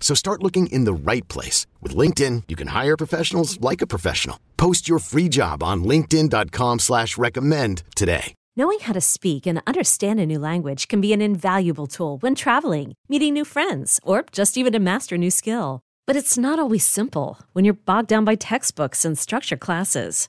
So start looking in the right place. With LinkedIn, you can hire professionals like a professional. Post your free job on linkedin.com slash recommend today. Knowing how to speak and understand a new language can be an invaluable tool when traveling, meeting new friends, or just even to master a new skill. But it's not always simple when you're bogged down by textbooks and structure classes.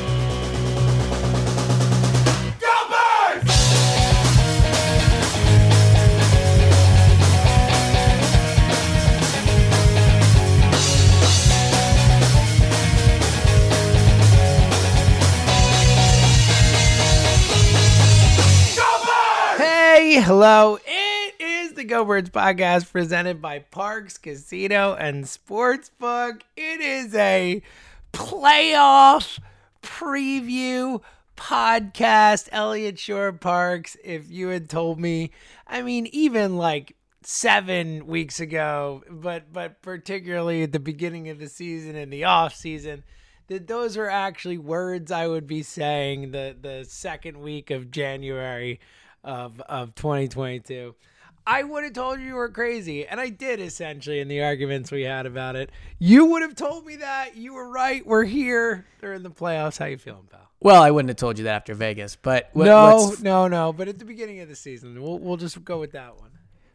Hello. It is the Go Birds podcast presented by Parx Casino and Sportsbook. It is a playoff preview podcast. Eliot Shorr-Parks, if you had told me, I mean, even like seven weeks ago, but but particularly at the beginning of the season and the off season, that those are actually words I would be saying the the second week of January of of 2022. I would have told you you were crazy, and I did essentially in the arguments we had about it. You would have told me that you were right. We're here. They're in the playoffs. How you feeling, pal? Well, I wouldn't have told you that after Vegas, but what, no, no, no. But at the beginning of the season, we'll we'll just go with that one.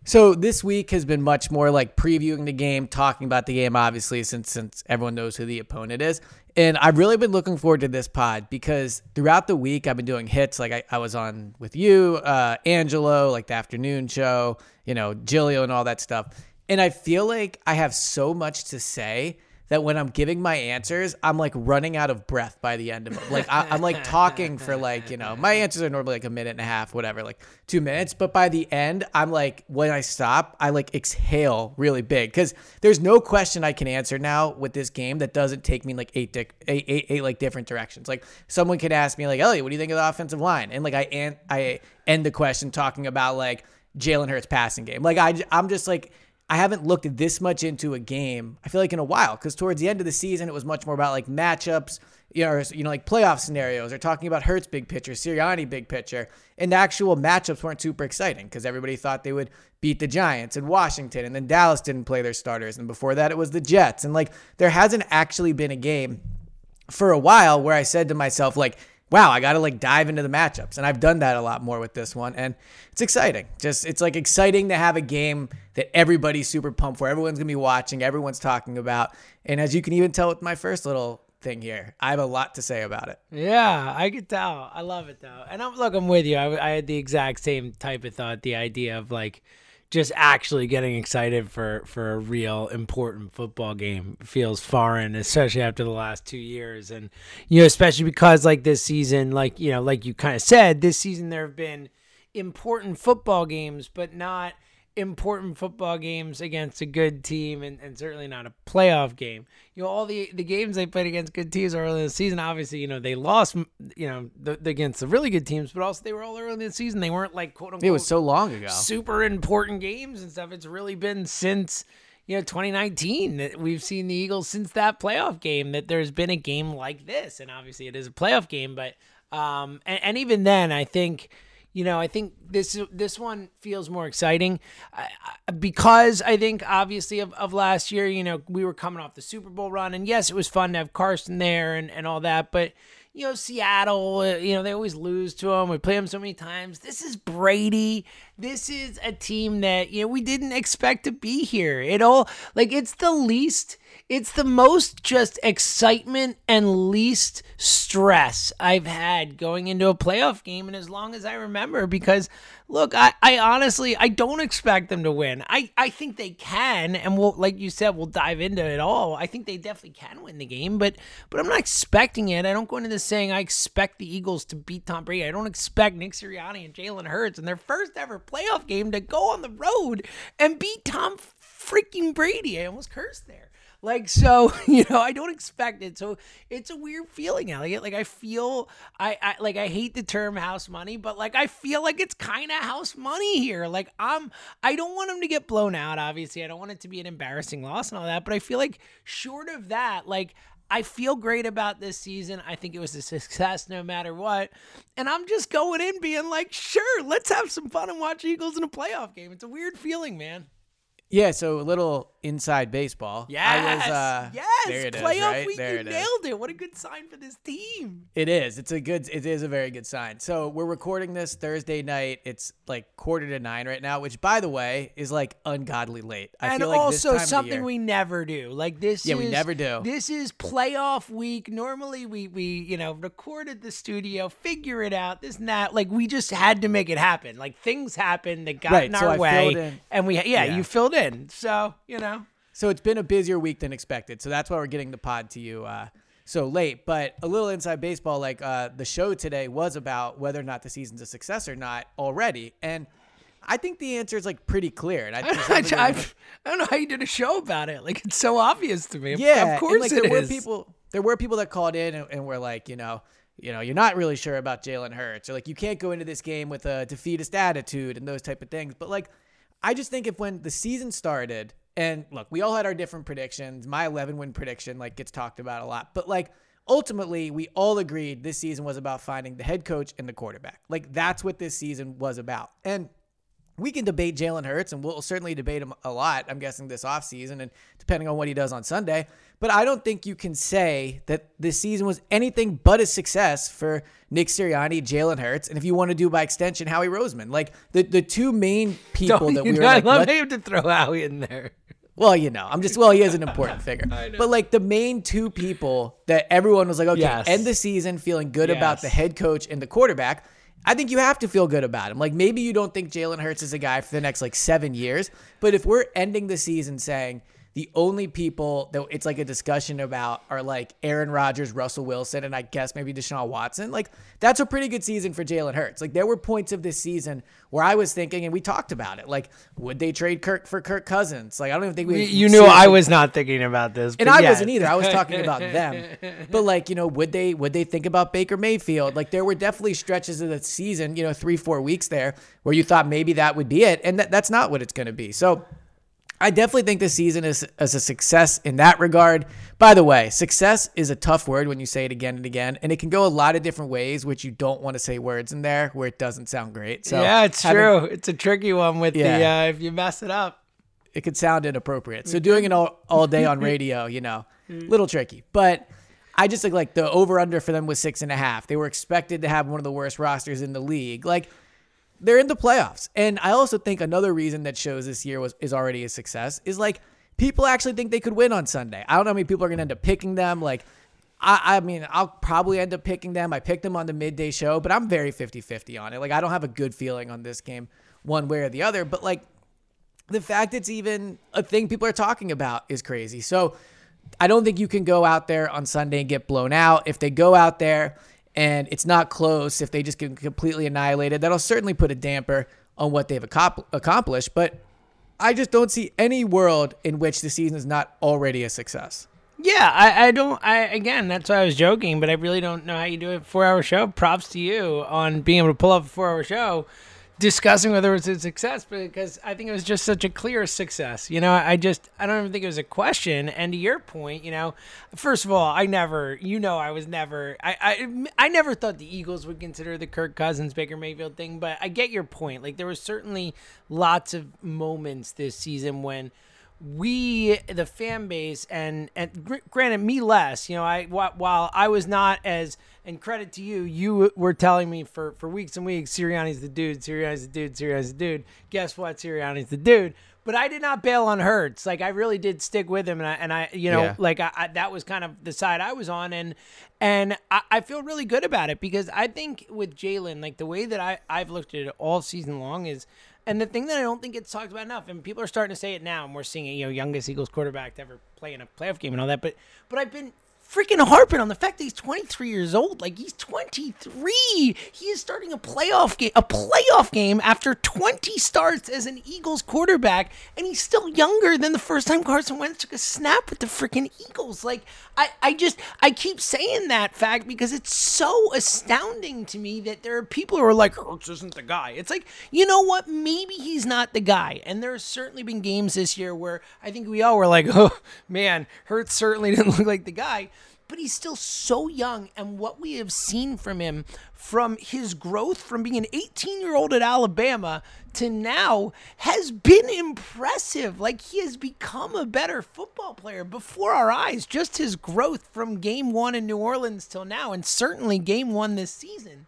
So this week has been much more like previewing the game, talking about the game, obviously, since since everyone knows who the opponent is. And I've really been looking forward to this pod because throughout the week I've been doing hits. Like I, I was on with you, uh, Angelo, like the afternoon show, you know, Giglio and all that stuff. And I feel like I have so much to say that when I'm giving my answers, I'm like running out of breath by the end of it. Like I, I'm like talking for like you know my answers are normally like a minute and a half, whatever, like two minutes. But by the end, I'm like when I stop, I like exhale really big because there's no question I can answer now with this game that doesn't take me like eight, dic- eight, eight, eight like different directions. Like someone could ask me like Eliot, what do you think of the offensive line? And like I an- I end the question talking about like Jalen Hurts passing game. Like I I'm just like. I haven't looked this much into a game. I feel like in a while because towards the end of the season, it was much more about like matchups, you know, or, you know, like playoff scenarios, or talking about Hurts big picture, Sirianni big picture, and the actual matchups weren't super exciting because everybody thought they would beat the Giants and Washington, and then Dallas didn't play their starters, and before that it was the Jets, and like there hasn't actually been a game for a while where I said to myself like wow, I got to like dive into the matchups. And I've done that a lot more with this one. And it's exciting. Just, it's like exciting to have a game that everybody's super pumped for. Everyone's going to be watching, everyone's talking about. And as you can even tell with my first little thing here, I have a lot to say about it. Yeah, I could tell. I love it though. And I'm look, I'm with you. I, I had the exact same type of thought. The idea of like just actually getting excited for for a real important football game feels foreign, especially after the last two years. And you know, especially because like this season, like you know, like you kind of said, this season there have been important football games, but not important football games against a good team and, and certainly not a playoff game. You know, all the the games they played against good teams early in the season, obviously, you know, they lost, you know, the, the, against the really good teams, but also they were all early in the season. They weren't like quote unquote. It was so long ago. Super important games and stuff. It's really been since you know 2019 that we've seen the Eagles since that playoff game that there's been a game like this, and obviously it is a playoff game, but um, and, and even then, I think you know, I think this this one feels more exciting because I think obviously of, of last year, you know, we were coming off the Super Bowl run, and yes, it was fun to have Carson there and, and all that, but you know, Seattle, uh, you know, they always lose to them. We play them so many times. This is Brady. This is a team that, you know, we didn't expect to be here. It all, like, it's the least it's the most just excitement and least stress I've had going into a playoff game and as long as I remember because look, I, I honestly I don't expect them to win. I, I think they can and we'll like you said, we'll dive into it all. I think they definitely can win the game, but but I'm not expecting it. I don't go into this saying I expect the Eagles to beat Tom Brady. I don't expect Nick Sirianni and Jalen Hurts in their first ever playoff game to go on the road and beat Tom freaking Brady. I almost cursed there. Like so, you know, I don't expect it. So it's a weird feeling, Eliot. Like I feel I, I like I hate the term house money, but like I feel like it's kind of house money here. Like I'm I don't want him to get blown out, obviously. I don't want it to be an embarrassing loss and all that, but I feel like short of that, like I feel great about this season. I think it was a success no matter what. And I'm just going in being like, sure, let's have some fun and watch Eagles in a playoff game. It's a weird feeling, man. Yeah, so a little inside baseball. Yes, was, uh, yes. there it is, Playoff right? week, There you it is. nailed it. What a good sign for this team. It is. It's a good. It is a very good sign. So we're recording this Thursday night. It's like quarter to nine right now, which, by the way, is like ungodly late. I and feel like this also time of the something we never do. Like this Yeah, is we never do. This is playoff week. Normally we we, you know, record at the studio, figure it out, this and that. Like we just had to make it happen. Like things happened that got Right, in so our I way. in. And we yeah, Yeah. you filled in. So, you know. So it's been a busier week than expected. So that's why we're getting the pod to you uh, so late. But a little inside baseball, like uh, the show today was about whether or not the season's a success or not already, and I think the answer is like pretty clear. And I, I, I, I don't know how you did a show about it. Like it's so obvious to me. Yeah, of course like, it there were people. There were people that called in and, and were like, you know, you know, you're not really sure about Jalen Hurts, or like you can't go into this game with a defeatist attitude and those type of things. But like, I just think if when the season started, and look, we all had our different predictions. My 11 win prediction like gets talked about a lot, but like ultimately we all agreed this season was about finding the head coach and the quarterback. Like that's what this season was about, and we can debate Jalen Hurts, and we'll certainly debate him a lot, I'm guessing, this offseason, and depending on what he does on Sunday. But I don't think you can say that this season was anything but a success for Nick Sirianni, Jalen Hurts, and if you want to do by extension, Howie Roseman. Like the, the two main people Don't that we were know, I like, love let- how you to throw Howie in there. well, you know, I'm just well, he is an important figure. But like the main two people that everyone was like, okay, Yes. end the season feeling good about the head coach and the quarterback. I think you have to feel good about him. Like maybe you don't think Jalen Hurts is a guy for the next like seven years, but if we're ending the season saying the only people that it's like a discussion about are like Aaron Rodgers, Russell Wilson, and I guess maybe Deshaun Watson. Like that's a pretty good season for Jalen Hurts. Like there were points of this season where I was thinking, and we talked about it, like would they trade Kirk for Kirk Cousins? Like I don't even think we. You knew I was not thinking about this. and I yes. wasn't either. I was talking about them. But like, you know, would they would they think about Baker Mayfield? Like there were definitely stretches of the season, you know, three, four weeks there where you thought maybe that would be it. And that, that's not what it's gonna be. So I definitely think this season is, is a success in that regard. By the way, success is a tough word when you say it again and again, and it can go a lot of different ways, which you don't want to say words in there where it doesn't sound great. So yeah, it's having- true. It's a tricky one with the Yeah. uh, if you mess it up. it could sound inappropriate. So doing it all, all day on radio, you know, little tricky. But I just think like the over under for them was six and a half. They were expected to have one of the worst rosters in the league. Like they're in the playoffs. And I also think another reason that shows this year was is already a success is like people actually think they could win on Sunday. I don't know how many people are gonna end up picking them. Like I, I mean, I'll probably end up picking them. I picked them on the midday show, but I'm very 50-50 on it. Like I don't have a good feeling on this game one way or the other. But like the fact it's even a thing people are talking about is crazy. So I don't think you can go out there on Sunday and get blown out. If they go out there and it's not close, if they just get completely annihilated, that'll certainly put a damper on what they've accomplished. But I just don't see any world in which the season is not already a success. Yeah, I, I don't. I again, that's why I was joking, but I really don't know how you do a four-hour show. Props to you on being able to pull off a four-hour show, discussing whether it was a success, because I think it was just such a clear success. You know, I just I don't even think it was a question. And to your point, you know, first of all, I never, you know, I was never, I I, I never thought the Eagles would consider the Kirk Cousins Baker Mayfield thing, but I get your point. Like there was certainly lots of moments this season when we the fan base and and granted me less you know i wh- while i was not as and credit to you you were telling me for for weeks and weeks Sirianni's the dude Sirianni's the dude Sirianni's the dude guess what Sirianni's the dude but I did not bail on Hurts. Like I really did stick with him, and I, and I you know, Yeah. like I, I, that was kind of the side I was on, and and I, I feel really good about it because I think with Jalen, like the way that I I've looked at it all season long is, and the thing that I don't think gets talked about enough, and people are starting to say it now, and we're seeing it, you know, youngest Eagles quarterback to ever play in a playoff game and all that, but but I've been freaking harping on the fact that he's 23 years old. Like he's 23. He is starting a playoff game, a playoff game after 20 starts as an Eagles quarterback, and he's still younger than the first time Carson Wentz took a snap with the freaking Eagles. Like I, I just, I keep saying that fact because it's so astounding to me that there are people who are like, oh, Hurts isn't the guy. It's like, you know what? Maybe he's not the guy. And there have certainly been games this year where I think we all were like, oh man, Hurts certainly didn't look like the guy but he's still so young. And what we have seen from him, from his growth from being an 18 year old at Alabama to now, has been impressive. Like he has become a better football player before our eyes. Just his growth from game one in New Orleans till now, and certainly game one this season.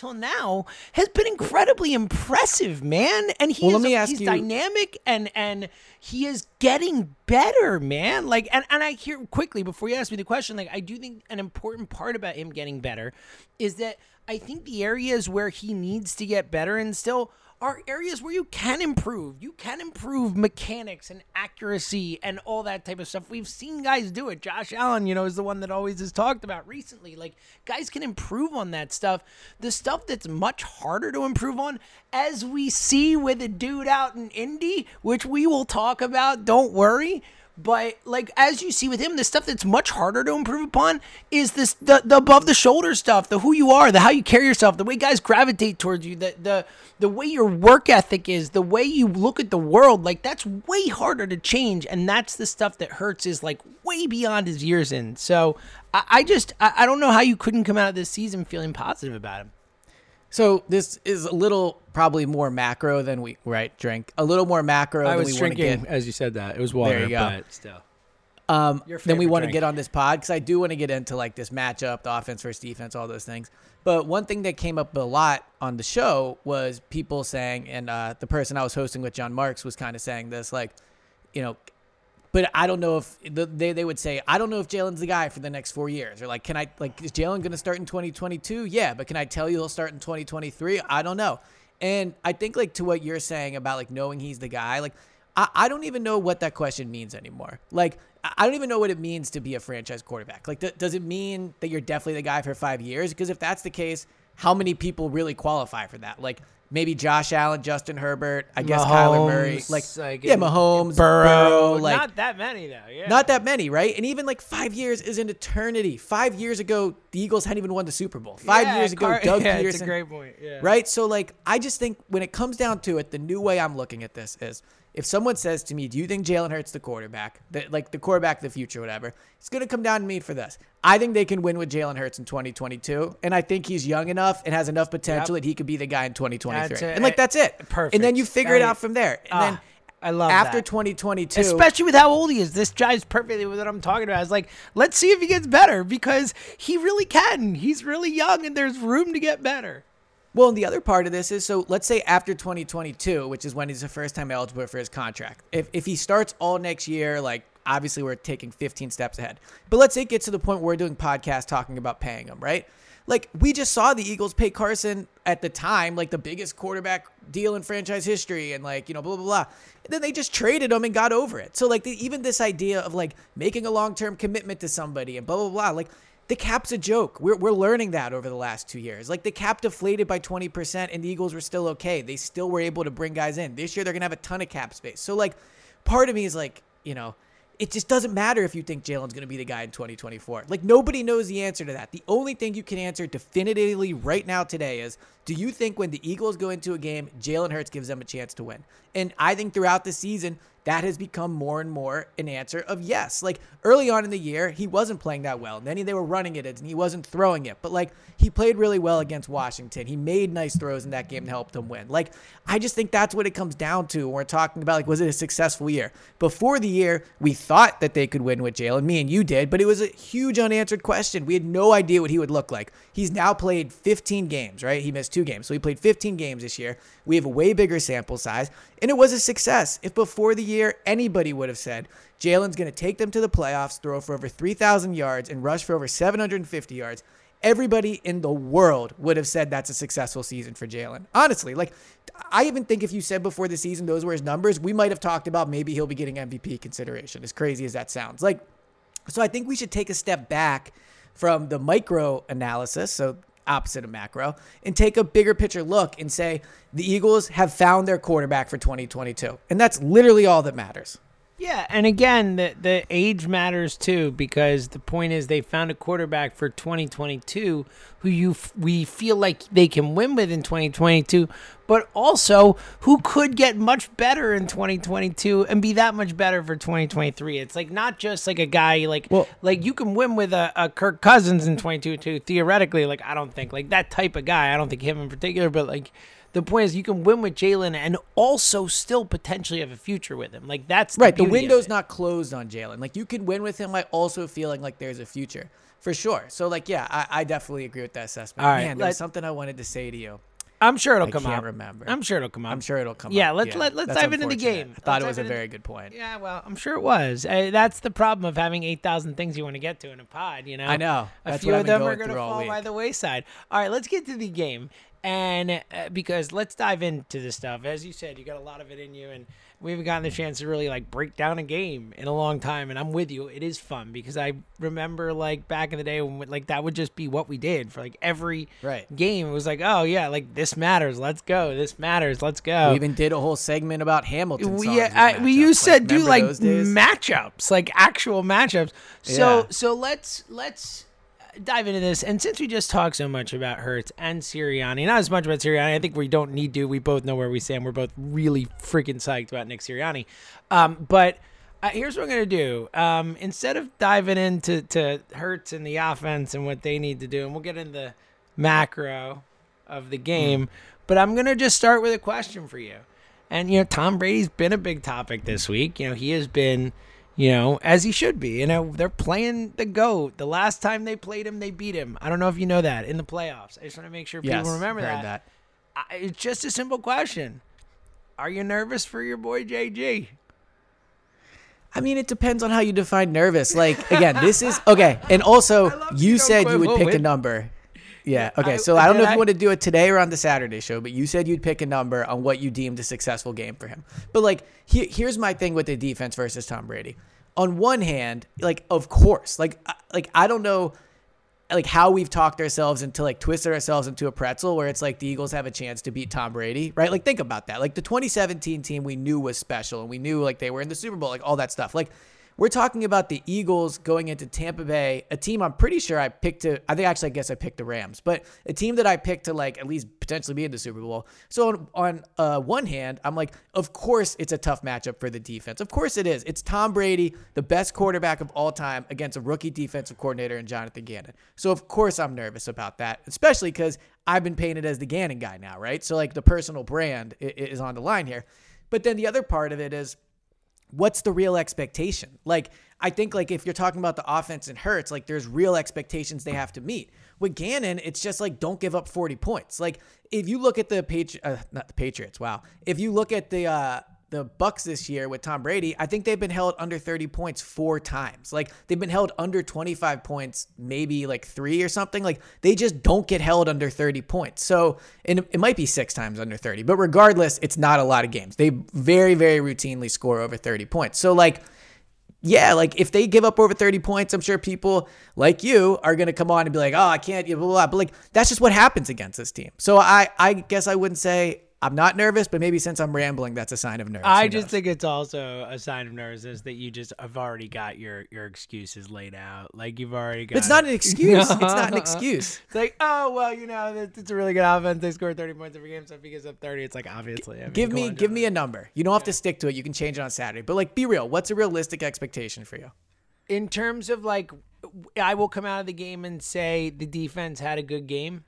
Till now has been incredibly impressive, man, and he Well, is let me ask he's you- dynamic and and he is getting better, man. Like, and, and I hear quickly before you ask me the question, like, I do think an important part about him getting better is that I think the areas where he needs to get better and still are areas where you can improve. You can improve mechanics and accuracy and all that type of stuff. We've seen guys do it. Josh Allen, you know, is the one that always is talked about recently. Like guys can improve on that stuff. The stuff that's much harder to improve on, as we see with a dude out in Indy, which we will talk about, don't worry. But like as you see with him, the stuff that's much harder to improve upon is this the, the above the shoulder stuff, the who you are, the how you carry yourself, the way guys gravitate towards you, the the the way your work ethic is, the way you look at the world, like that's way harder to change, and that's the stuff that hurts is like way beyond his years in. So I, I just I, I don't know how you couldn't come out of this season feeling positive about him. So this is a little probably more macro than we right drink a little more macro I than was we drinking get. as you said that. It was There you go. still. Um, then we favorite want to get on this pod because I do want to get into like this matchup, the offense versus defense, all those things. But one thing that came up a lot on the show was people saying, and uh, the person I was hosting with, Jon Marks, was kind of saying this, like, you know, but I don't know if the, they they would say I don't know if Jalen's the guy for the next four years, or like, can I like is Jalen going to start in 2022? Yeah, but can I tell you he'll start in 2023? I don't know. And I think like to what you're saying about like knowing he's the guy, like I, I don't even know what that question means anymore. Like I don't even know what it means to be a franchise quarterback. Like th- does it mean that you're definitely the guy for five years? Because if that's the case, how many people really qualify for that? Like maybe Josh Allen, Justin Herbert, I guess Kyler Murray, Mahomes, like, yeah, Mahomes, Burrow, like not that many though. Yeah, not that many, right? And even like five years is an eternity. Five years ago, the Eagles hadn't even won the Super Bowl. Five Yeah, years ago, Car- Doug yeah, Pederson. It's a great point. Yeah. Right? So, like, I just think when it comes down to it, the new way I'm looking at this is if someone says to me, Do you think Jalen Hurts the quarterback, the, like the quarterback of the future, whatever, it's going to come down to me for this. I think they can win with Jalen Hurts in 2022. And I think he's young enough and has enough potential Yep. that he could be the guy in 2023. That's. And, like, that's it. Perfect. And then you figure it That- out from there. And Ah, then I love after that. 2022. Especially with how old he is. This jives perfectly with what I'm talking about. It's like, let's see if he gets better because he really can. He's really young and there's room to get better. Well, and the other part of this is so let's say after 2022, which is when he's the first time eligible for his contract. If, if he starts all next year, like obviously we're taking 15 steps ahead. But let's say it gets to the point where we're doing podcasts talking about paying him, right? Like we just saw the Eagles pay Carson at the time, like the biggest quarterback deal in franchise history, and like you know blah blah blah. And then they just traded him and got over it. So like the, even this idea of like making a long term commitment to somebody and blah blah blah, like the cap's a joke. We're, we're learning that over the last two years. Like the cap deflated by 20% and the Eagles were still okay. They still were able to bring guys in. This year, they're going to have a ton of cap space. So, like, part of me is like, you know, it just doesn't matter if you think Jalen's going to be the guy in 2024. Like, nobody knows the answer to that. The only thing you can answer definitively right now today is do you think when the Eagles go into a game, Jalen Hurts gives them a chance to win? And I think throughout the season, that has become more and more an answer of yes. Like early on in the year, he wasn't playing that well. And then they were running it and he wasn't throwing it. But like he played really well against Washington. He made nice throws in that game to help them win. Like I just think that's what it comes down to when we're talking about like was it a successful year? Before the year, we thought that they could win with Jalen. Me and you did, but it was a huge unanswered question. We had no idea what he would look like. He's now played 15 games, right? He missed two games. So he played 15 games this year. We have a way bigger sample size, and it was a success. If before the year anybody would have said Jalen's going to take them to the playoffs, throw for over 3,000 yards, and rush for over 750 yards, everybody in the world would have said that's a successful season for Jalen. Honestly, like I even think if you said before the season those were his numbers, we might have talked about maybe he'll be getting MVP consideration. As crazy as that sounds, like so, I think we should take a step back from the micro analysis. So opposite of macro, and take a bigger picture look and say the Eagles have found their quarterback for 2022. And that's literally all that matters. Yeah, and again, the the age matters too because the point is they found a quarterback for 2022 who you f- we feel like they can win with in 2022, but also who could get much better in 2022 and be that much better for 2023. It's like not just like a guy like Well- like you can win with a, a Kirk Cousins in 2022 theoretically. Like I don't think like that type of guy. I don't think him in particular, but like. The point is, you can win with Jalen and also still potentially have a future with him. Like that's Right. The window's not closed on Jalen. Like you can win with him while also feeling like there's a future. For sure. So like yeah, I, I definitely agree with that assessment. All right, Man, there's something I wanted to say to you. I'm sure it'll I come can't out. remember. I'm sure it'll come out. I'm sure it'll come out. Yeah, up. let's let let's dive into the game. I thought Let's it was a very the- good point. Yeah, well, I'm sure it was. Uh, that's the problem of having eight thousand things you want to get to in a pod. You know, I know. A That's few of them are going to fall by the wayside. All right, let's get to the game, and uh, because let's dive into this stuff. As you said, you got a lot of it in you, and we haven't gotten the chance to really like break down a game in a long time. And I'm with you. It is fun because I remember like back in the day when like that would just be what we did for like every Right. game. It was like, oh yeah, like this matters. Let's go. This matters. Let's go. We even did a whole segment about Hamilton. We, yeah, I, we used to do like matchups, like actual matchups. So Yeah. so let's let's dive into this. And since we just talked so much about Hurts and Sirianni, not as much about Sirianni, I think we don't need to. We both know where we stand. We're both really freaking psyched about Nick Sirianni. Um, but uh, here's what I'm gonna do. Um, instead of diving into to Hurts and the offense and what they need to do, and we'll get into the macro of the game. But I'm gonna just start with a question for you. And you know, Tom Brady's been a big topic this week. You know, he has been, you know, as he should be. You know, they're playing the goat. The last time they played him, they beat him. I don't know if you know that in the playoffs. I just want to make sure Yes, people remember heard that. I, it's just a simple question. Are you nervous for your boy JG? I mean, it depends on how you define nervous. Like, again, this is okay. And also, you you said you would pick a number. Yeah. I- Okay. So I don't know if I? you want to do it today or on the Saturday show, but you said you'd pick a number on what you deemed a successful game for him. But like, he, here's my thing with the defense versus Tom Brady. On one hand, like, of course, like, like I don't know like how we've talked ourselves into like twisted ourselves into a pretzel where it's like the Eagles have a chance to beat Tom Brady, right? Like think about that. Like the 2017 team we knew was special and we knew like they were in the Super Bowl, like all that stuff. Like we're talking about the Eagles going into Tampa Bay, a team I'm pretty sure I picked to I think actually I guess I picked the Rams, but a team that I picked to like at least potentially be in the Super Bowl. So on, on uh, one hand, I'm like, of course it's a tough matchup for the defense. Of course it is. It's Tom Brady, the best quarterback of all time, against a rookie defensive coordinator and Jonathan Gannon. So of course I'm nervous about that, especially because I've been painted as the Gannon guy now, right? So like the personal brand is on the line here. But then the other part of it is what's the real expectation? Like, I think like if you're talking about the offense and Hurts, like there's real expectations they have to meet. With Gannon, it's just like don't give up 40 points. Like if you look at the Patri- uh, not the Patriots, wow. If you look at the uh the Bucs this year with Tom Brady, I think they've been held under 30 points four times. Like they've been held under 25 points, maybe like three or something. Like they just don't get held under 30 points. So, and it might be six times under 30, but regardless, it's not a lot of games. They very, very routinely score over 30 points. So, like, yeah, like if they give up over 30 points, I'm sure people like you are going to come on and be like, oh, I can't, blah, blah, blah. But like, that's just what happens against this team. So I, I guess I wouldn't say I'm not nervous, but maybe since I'm rambling, that's a sign of nerves. I just think it's also a sign of nervousness that you just have already got your your excuses laid out. Like you've already got. It's not an excuse. it's not an excuse. It's like, oh well, you know, it's, it's a really good offense. They score thirty points every game, so if he gives up thirty, it's like obviously. I mean, Give me, give me a number. You don't have to stick to it. You can change it on Saturday. But like, be real. What's a realistic expectation for you? in terms of like, I will come out of the game and say the defense had a good game.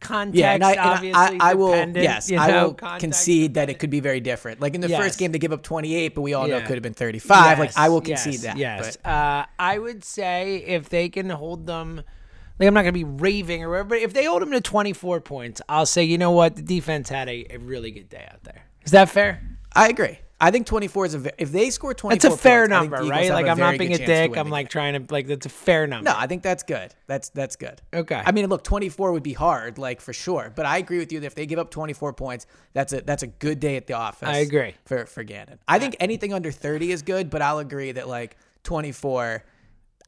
Context, Yeah, and I, and I- I, will. Yes, I know, will concede that it could be very different. Like in the Yes. first game, they give up 28, but we all know it could have been 35. like I will concede yes, that. Yes. but- Uh, I would say if they can hold them, like I'm not going to be raving or whatever, but if they hold them to 24 points, I'll say, you know what? The defense had a, a really good day out there. Is that fair? I agree. I think 24 is a. If they score 24, That's a fair points, number, right? Like I'm not being a dick. I'm like trying to like that's a fair number. No, I think that's good. That's that's good. Okay. I mean, look, 24 would be hard, like for sure. But I agree with you that if they give up 24 points, that's a that's a good day at the office. I agree. for for Gannon. I think anything under 30 is good, but I'll agree that like 24.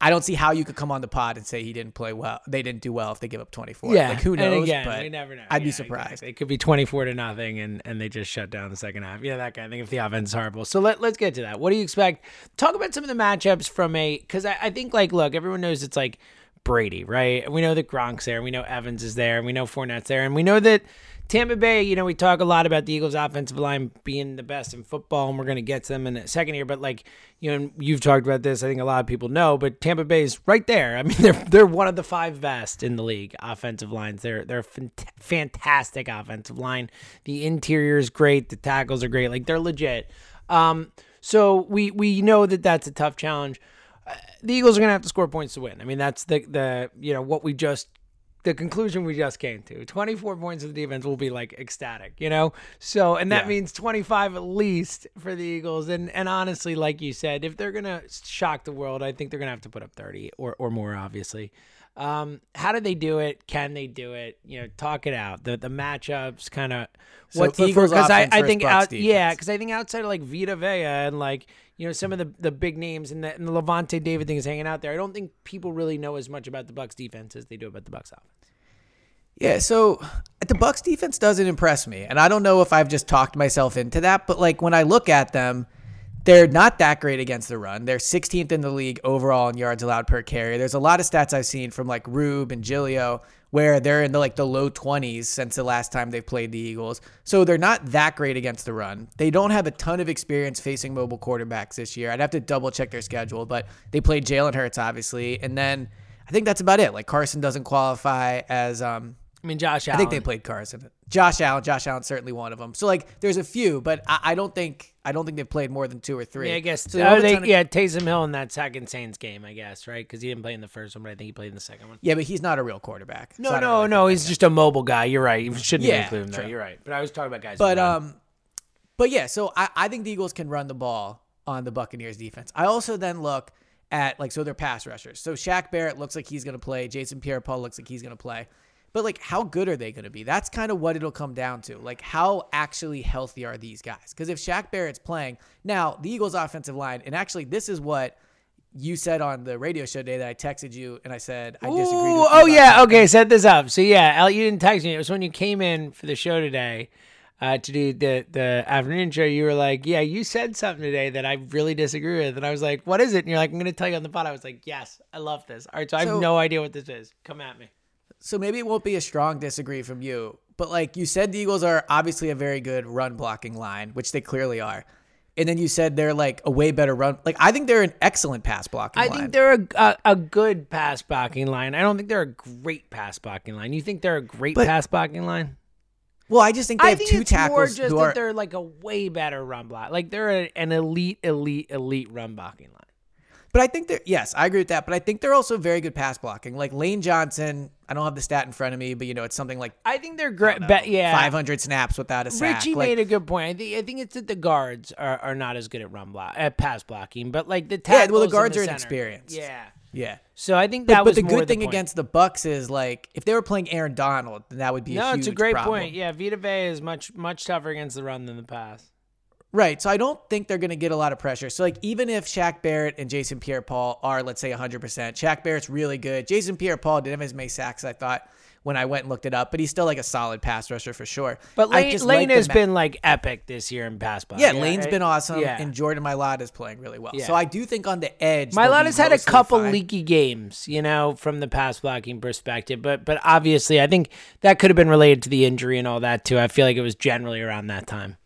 I don't see how you could come on the pod and say he didn't play well. They didn't do well if they give up 24. Yeah, like who knows? Again, but never know. I'd be surprised. exactly. It could be 24 to nothing, and, and they just shut down the second half. Yeah, that kind of thing. If the offense is horrible, so let let's get to that. What do you expect? Talk about some of the matchups from a because I, I think like look, everyone knows it's like Brady, right? We know that Gronk's there, we know Evans is there, and we know Fournette's there, and we know that. Tampa Bay, you know, we talk a lot about the Eagles' offensive line being the best in football, and we're going to get to them in a second here. But like, you know, you've talked about this. I think a lot of people know, but Tampa Bay is right there. I mean, they're they're one of the five best in the league offensive lines. They're they're a fant- fantastic offensive line. The interior is great. The tackles are great. Like they're legit. Um, so we we know that that's a tough challenge. Uh, the Eagles are going to have to score points to win. I mean, that's the the you know what we just the conclusion we just came to. 24 points of the defense will be like ecstatic you know? So and that Yeah. means 25 at least for the eagles. And and honestly like you said if they're gonna shock the world i think they're gonna have to put up 30 or or more obviously um how do they do it? Can they do it? You know talk it out. The the matchups kind of So what the Eagles because i offense i think out yeah because i think outside of like vita vea and like you know some of the the big names and the, and the Lavonte David thing is hanging out there i don't think people really know as much about the Bucs defense as they do about the Bucs offense. Yeah, so the Bucs defense doesn't impress me, and I don't know if I've just talked myself into that, but like when I look at them, they're not that great against the run. They're 16th in the league overall in yards allowed per carry. There's a lot of stats I've seen from like Rube and Giglio where they're in the like the low 20s since the last time they've played the Eagles. So they're not that great against the run. They don't have a ton of experience facing mobile quarterbacks this year. I'd have to double check their schedule, but they played Jalen Hurts obviously, and then I think that's about it. Like Carson doesn't qualify as um I mean, Josh Allen. I think they played Carson. Josh Allen. Josh Allen's certainly one of them. So like, there's a few, but I, I don't think I don't think they've played more than two or three. Yeah, I guess. So they oh, don't have a they, ton of- yeah, Taysom Hill in that second Saints game, I guess, right? Because he didn't play in the first one, but I think he played in the second one. yeah, but he's not a real quarterback. No, don't no, really no. He's just a mobile guy. You're right. You shouldn't Yeah, include him there. true. You're right. But I was talking about guys. But um, but yeah. So I, I think the Eagles can run the ball on the Buccaneers defense. I also then look at like so their pass rushers. So Shaq Barrett looks like he's gonna play. Jason Pierre-Paul looks like he's gonna play. But like, how good are they going to be? That's kind of what it'll come down to. Like, how actually healthy are these guys? Because if Shaq Barrett's playing now, the Eagles' offensive line, and actually, this is what you said on the radio show day that I texted you, and I said I disagreed. Ooh, with you oh yeah. something. Okay, set this up. So yeah, Al, you didn't text me. It was when you came in for the show today. Uh, to do the the afternoon show, you were like, "Yeah, you said something today that I really disagree with," and I was like, "What is it?" And you're like, "I'm going to tell you on the pod." I was like, "Yes, I love this." All right, so I have no idea what this is. Come at me. So maybe it won't be a strong disagree from you, but like you said, the Eagles are obviously a very good run blocking line, which they clearly are. And then you said they're like a way better run. Like I think they're an excellent pass blocking line. I line. think they're a, a, a good pass blocking line. I don't think they're a great pass blocking line. You think they're a great But- pass blocking line? well, I just think they I have think two it's more tackles just who that are. they're like a way better run block. Like they're a, an elite, elite, elite run blocking line. But I think they're yes, I agree with that. But I think they're also very good pass blocking. Like Lane Johnson, I don't have the stat in front of me, but you know it's something like I think they're great. Be- yeah, 500 snaps without a sack. Richie Like, made a good point. I think I think it's that the guards are, are not as good at run block at pass blocking, but like the Yeah, tackles well, the guards are center. inexperienced. Yeah. yeah. So I think that but was the good thing point. against the Bucs is like if they were playing Aaron Donald, then that would be a no, huge it's a great problem. point. Yeah, Vita Vea is much much tougher against the run than the pass. Right. So I don't think they're going to get a lot of pressure. So like even if Shaq Barrett and Jason Pierre-Paul are let's say 100%, Shaq Barrett's really good. Jason Pierre-Paul didn't have as many sacks I thought when I went and looked it up, but he's still like a solid pass rusher for sure. But Lane, Lane like has ma- been like epic this year in pass blocking. yeah, Lane's been awesome, Yeah. and Jordan Mailata is playing really well. Yeah. So I do think on the edge, Mailata's had a couple fine. leaky games, you know, from the pass blocking perspective, but but obviously I think that could have been related to the injury and all that too. I feel like it was generally around that time.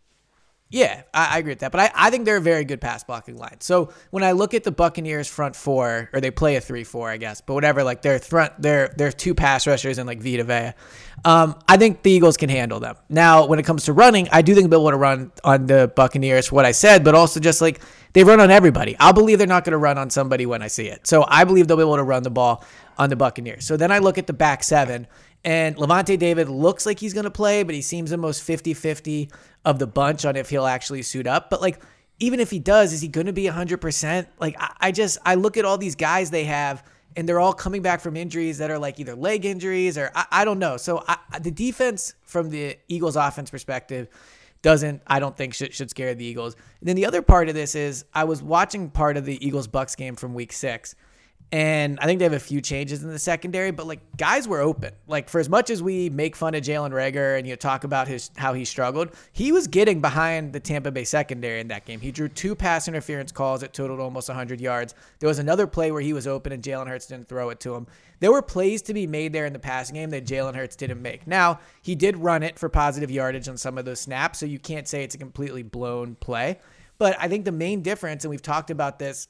Yeah, I, I agree with that. But I, I think they're a very good pass blocking line. So when I look at the Buccaneers front four, or they play a three four, I guess, but whatever, like their front their their two pass rushers and like Vita Vea. Um, I think the Eagles can handle them. Now, when it comes to running, I do think they'll want to run on the Buccaneers what I said, but also just like they run on everybody. I'll believe they're not going to run on somebody when I see it. So I believe they'll be able to run the ball on the Buccaneers. So then I look at the back seven, and Lavonte David looks like he's going to play, but he seems the most 50 50 of the bunch on if he'll actually suit up. But like, even if he does, is he going to be 100%? Like, I, I just, I look at all these guys they have, and they're all coming back from injuries that are like either leg injuries or I, I don't know. So I, the defense from the Eagles offense perspective doesn't I don't think should, should scare the Eagles. And then the other part of this is I was watching part of the Eagles Bucs game from week 6 and I think they have a few changes in the secondary, but like guys were open. Like for as much as we make fun of Jalen Reagor and you talk about his how he struggled, he was getting behind the Tampa Bay secondary in that game. He drew two pass interference calls that totaled almost 100 yards. There was another play where he was open and Jalen Hurts didn't throw it to him. There were plays to be made there in the passing game that Jalen Hurts didn't make. Now he did run it for positive yardage on some of those snaps, so you can't say it's a completely blown play. But I think the main difference, and we've talked about this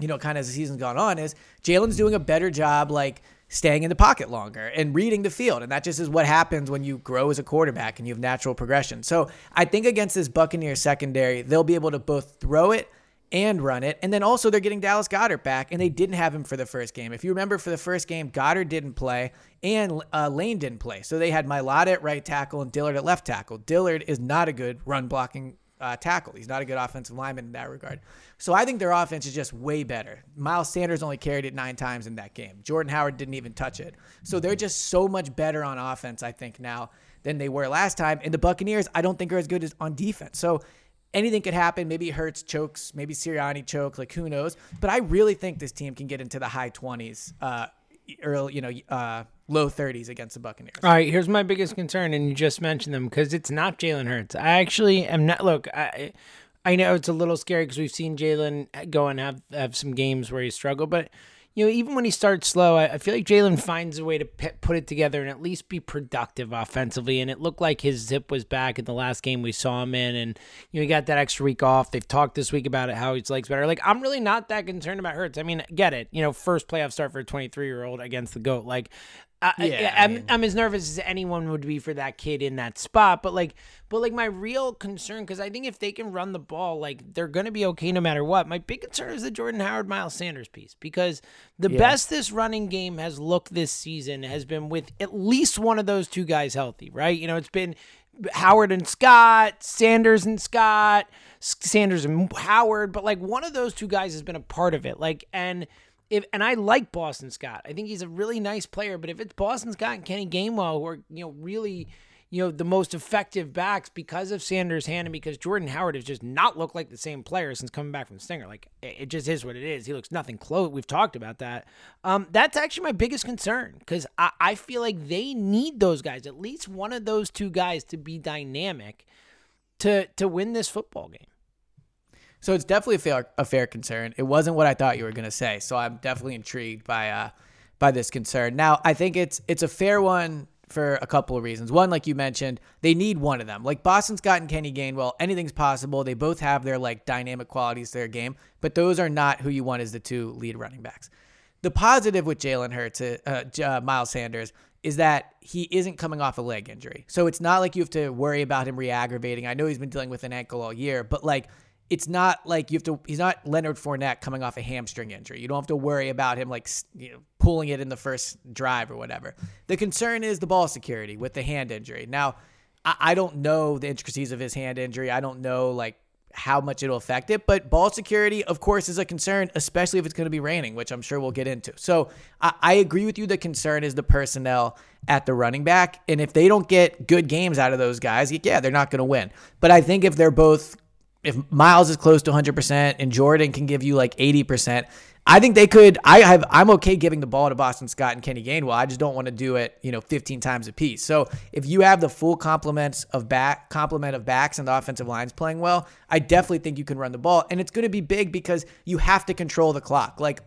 you know, kind of as the season's gone on, is Jalen's doing a better job, like staying in the pocket longer and reading the field. And that just is what happens when you grow as a quarterback and you have natural progression. So I think against this Buccaneers secondary, they'll be able to both throw it and run it. And then also they're getting Dallas Goedert back, and they didn't have him for the first game. If you remember, for the first game, Goedert didn't play and uh, Lane didn't play. So they had Mailata at right tackle and Dillard at left tackle. Dillard is not a good run blocking uh, tackle. He's not a good offensive lineman in that regard. So I think their offense is just way better. Miles Sanders only carried it nine times in that game. Jordan Howard didn't even touch it. So they're just so much better on offense, I think, now than they were last time. And the Buccaneers, I don't think are as good as on defense. So anything could happen. Maybe Hurts chokes, maybe Sirianni chokes, like who knows. But I really think this team can get into the high 20s, uh, early, you know, uh, low 30s against the Buccaneers. All right, here's my biggest concern, and you just mentioned them because it's not Jalen Hurts. I actually am not. Look, I I know it's a little scary because we've seen Jalen go and have have some games where he struggled, but you know even when he starts slow, I, I feel like Jalen finds a way to pe- put it together and at least be productive offensively. And it looked like his zip was back in the last game we saw him in, and you know he got that extra week off. They've talked this week about it how his legs better. Like I'm really not that concerned about Hurts. I mean, get it. You know, first playoff start for a 23 year old against the goat. Like I, Yeah, I, I I'm, I'm as nervous as anyone would be for that kid in that spot. But like, but like my real concern, because I think if they can run the ball, like they're gonna be okay no matter what. My big concern is the Jordan Howard Miles Sanders piece because the best this running game has looked this season has been with at least one of those two guys healthy, right? You know, it's been Howard and Scott, Sanders and Scott, Sanders and Howard, but like one of those two guys has been a part of it. Like, and if and I like Boston Scott. I think he's a really nice player. But if it's Boston Scott and Kenny Gainwell who are you know really you know the most effective backs because of Sanders' hand and because Jordan Howard has just not looked like the same player since coming back from Stinger. Like it just is what it is. He looks nothing close. We've talked about that. Um, that's actually my biggest concern because I, I feel like they need those guys, at least one of those two guys, to be dynamic to to win this football game. So it's definitely a fair, a fair concern. It wasn't what I thought you were going to say. So I'm definitely intrigued by uh, by this concern. Now I think it's it's a fair one for a couple of reasons. One, like you mentioned, they need one of them. Like Boston Scott and Kenny Gainwell, anything's possible. They both have their like dynamic qualities to their game, but those are not who you want as the two lead running backs. The positive with Jalen Hurts, uh, uh, uh, Miles Sanders, is that he isn't coming off a leg injury. So it's not like you have to worry about him re-aggravating. I know he's been dealing with an ankle all year, but like it's not like you have to. He's not Leonard Fournette coming off a hamstring injury. You don't have to worry about him like you know, pulling it in the first drive or whatever. The concern is the ball security with the hand injury. Now, I, I don't know the intricacies of his hand injury. I don't know like how much it'll affect it. But ball security, of course, is a concern, especially if it's going to be raining, which I'm sure we'll get into. So I, I agree with you. The concern is the personnel at the running back. And if they don't get good games out of those guys, yeah, they're not going to win. But I think if they're both if Miles is close to 100% and Jordan can give you like 80%, I think they could. I have. I'm okay giving the ball to Boston Scott and Kenny Gainwell. I just don't want to do it, you know, 15 times a piece. So if you have the full complements of back complement of backs and the offensive lines playing well, I definitely think you can run the ball, and it's going to be big because you have to control the clock. Like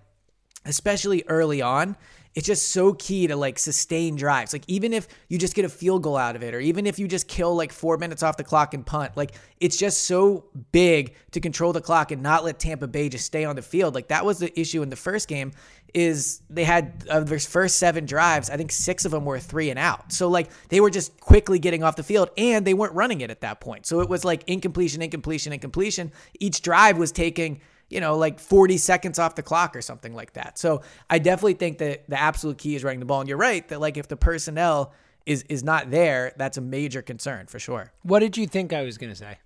especially early on, it's just so key to like sustain drives. Like even if you just get a field goal out of it, or even if you just kill like four minutes off the clock and punt, like it's just so big to control the clock and not let Tampa Bay just stay on the field. Like that was the issue in the first game. Is they had uh, their first seven drives, I think six of them were three and out. So like they were just quickly getting off the field and they weren't running it at that point. So it was like incompletion, incompletion, incompletion. Each drive was taking you know, like 40 seconds off the clock or something like that. So I definitely think that the absolute key is running the ball. And you're right that like if the personnel is is not there, that's a major concern for sure. What did you think I was going to say?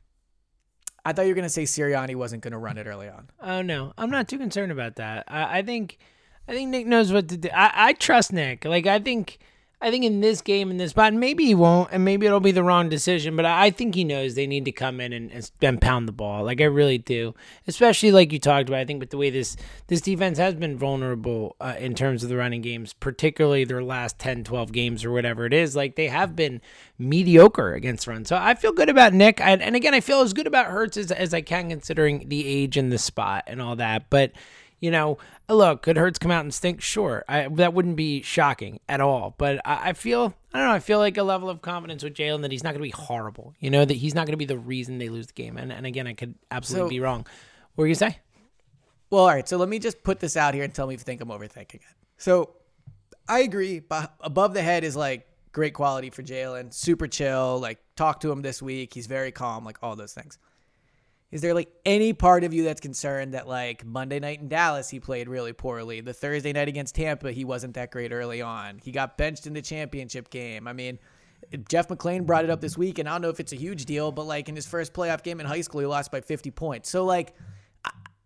I thought you were going to say Sirianni wasn't going to run it early on. Oh no, I'm not too concerned about that. I, I think, I think Nick knows what to do. I, I trust Nick. Like I think I think in this game, in this spot, maybe he won't, and maybe it'll be the wrong decision. But I think he knows they need to come in and, and pound the ball. Like I really do, especially like you talked about. I think with the way this this defense has been vulnerable uh, in terms of the running games, particularly their last 10, 12 games or whatever it is. Like they have been mediocre against run. So I feel good about Nick, I, and again, I feel as good about Hurts as, as I can considering the age and the spot and all that. But you know, look, could Hurts come out and stink? Sure, I, that wouldn't be shocking at all. But I, I, feel, I don't know, I feel like a level of confidence with Jalen that he's not going to be horrible. You know, that he's not going to be the reason they lose the game. And, and again, I could absolutely so, be wrong. What were you say? Well, all right. So let me just put this out here and tell me if you think I'm overthinking it. So I agree. But above the head is like great quality for Jalen, super chill. Like talk to him this week. He's very calm. Like all those things. Is there like any part of you that's concerned that like Monday night in Dallas he played really poorly? The Thursday night against Tampa he wasn't that great early on. He got benched in the championship game. I mean, Jeff McLane brought it up this week, and I don't know if it's a huge deal, but like in his first playoff game in high school, he lost by 50 points. So like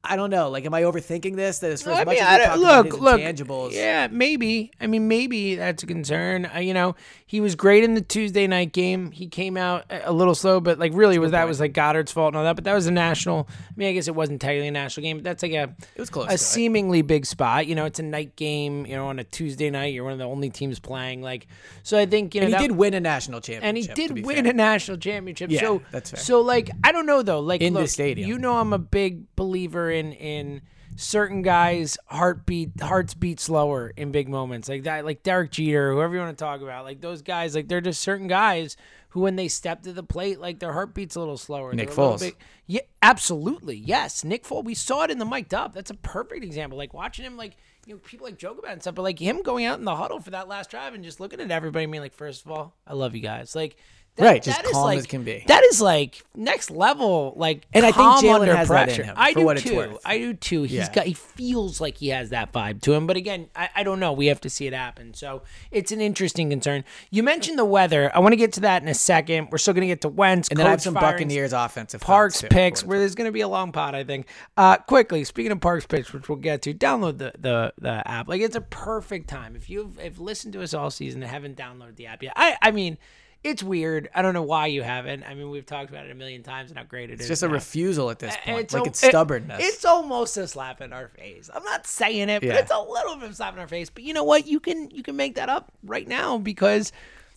I don't know. Like, am I overthinking this? That as for as I much mean, as talk look, about look, intangibles, yeah, maybe. I mean, maybe that's a concern. Uh, you know, he was great in the Tuesday night game. He came out a little slow, but like really was that point. was like Goedert's fault and all that. But that was a national. I mean, I guess it wasn't technically a national game, but that's like a it was close. A seemingly it. big spot. You know, it's a night game. You know, on a Tuesday night, you're one of the only teams playing. Like, so I think you know and he that, did win a national championship, and he did win fair. a national championship. Yeah, so that's fair. So like, I don't know though. Like in look, the stadium, you know, I'm a big believer in in certain guys' heartbeat hearts beat slower in big moments. Like that like Derek Jeter whoever you want to talk about. Like those guys like they're just certain guys who when they step to the plate like their heart beats a little slower. Nick Foles. bit, yeah absolutely yes. Nick Foles we saw it in the mic'd up. That's a perfect example. Like watching him like you know people like joke about it and stuff but like him going out in the huddle for that last drive and just looking at everybody and being like first of all I love you guys. Like that, right, just calm like, as can be. That is like next level, like and I think Jalen has pressure. that in him. I do too. I do too. He's yeah. got. He feels like he has that vibe to him, but again, I, I don't know. We have to see it happen. So it's an interesting concern. You mentioned the weather. I want to get to that in a second. We're still going to get to Wentz, and then I have some Buccaneers offensive Parx too, picks, where there's going to be a long pot. I think. Uh, quickly, speaking of Parx picks, which we'll get to, download the the the app. Like it's a perfect time if you've if listened to us all season and haven't downloaded the app yet. I I mean it's weird. I don't know why you haven't. I mean, we've talked about it a million times and how great it it's is. just a refusal at this point. It's like it's stubbornness. It, it's almost a slap in our face. I'm not saying it, yeah. but it's a little bit of a slap in our face. But you know what? You can you can make that up right now because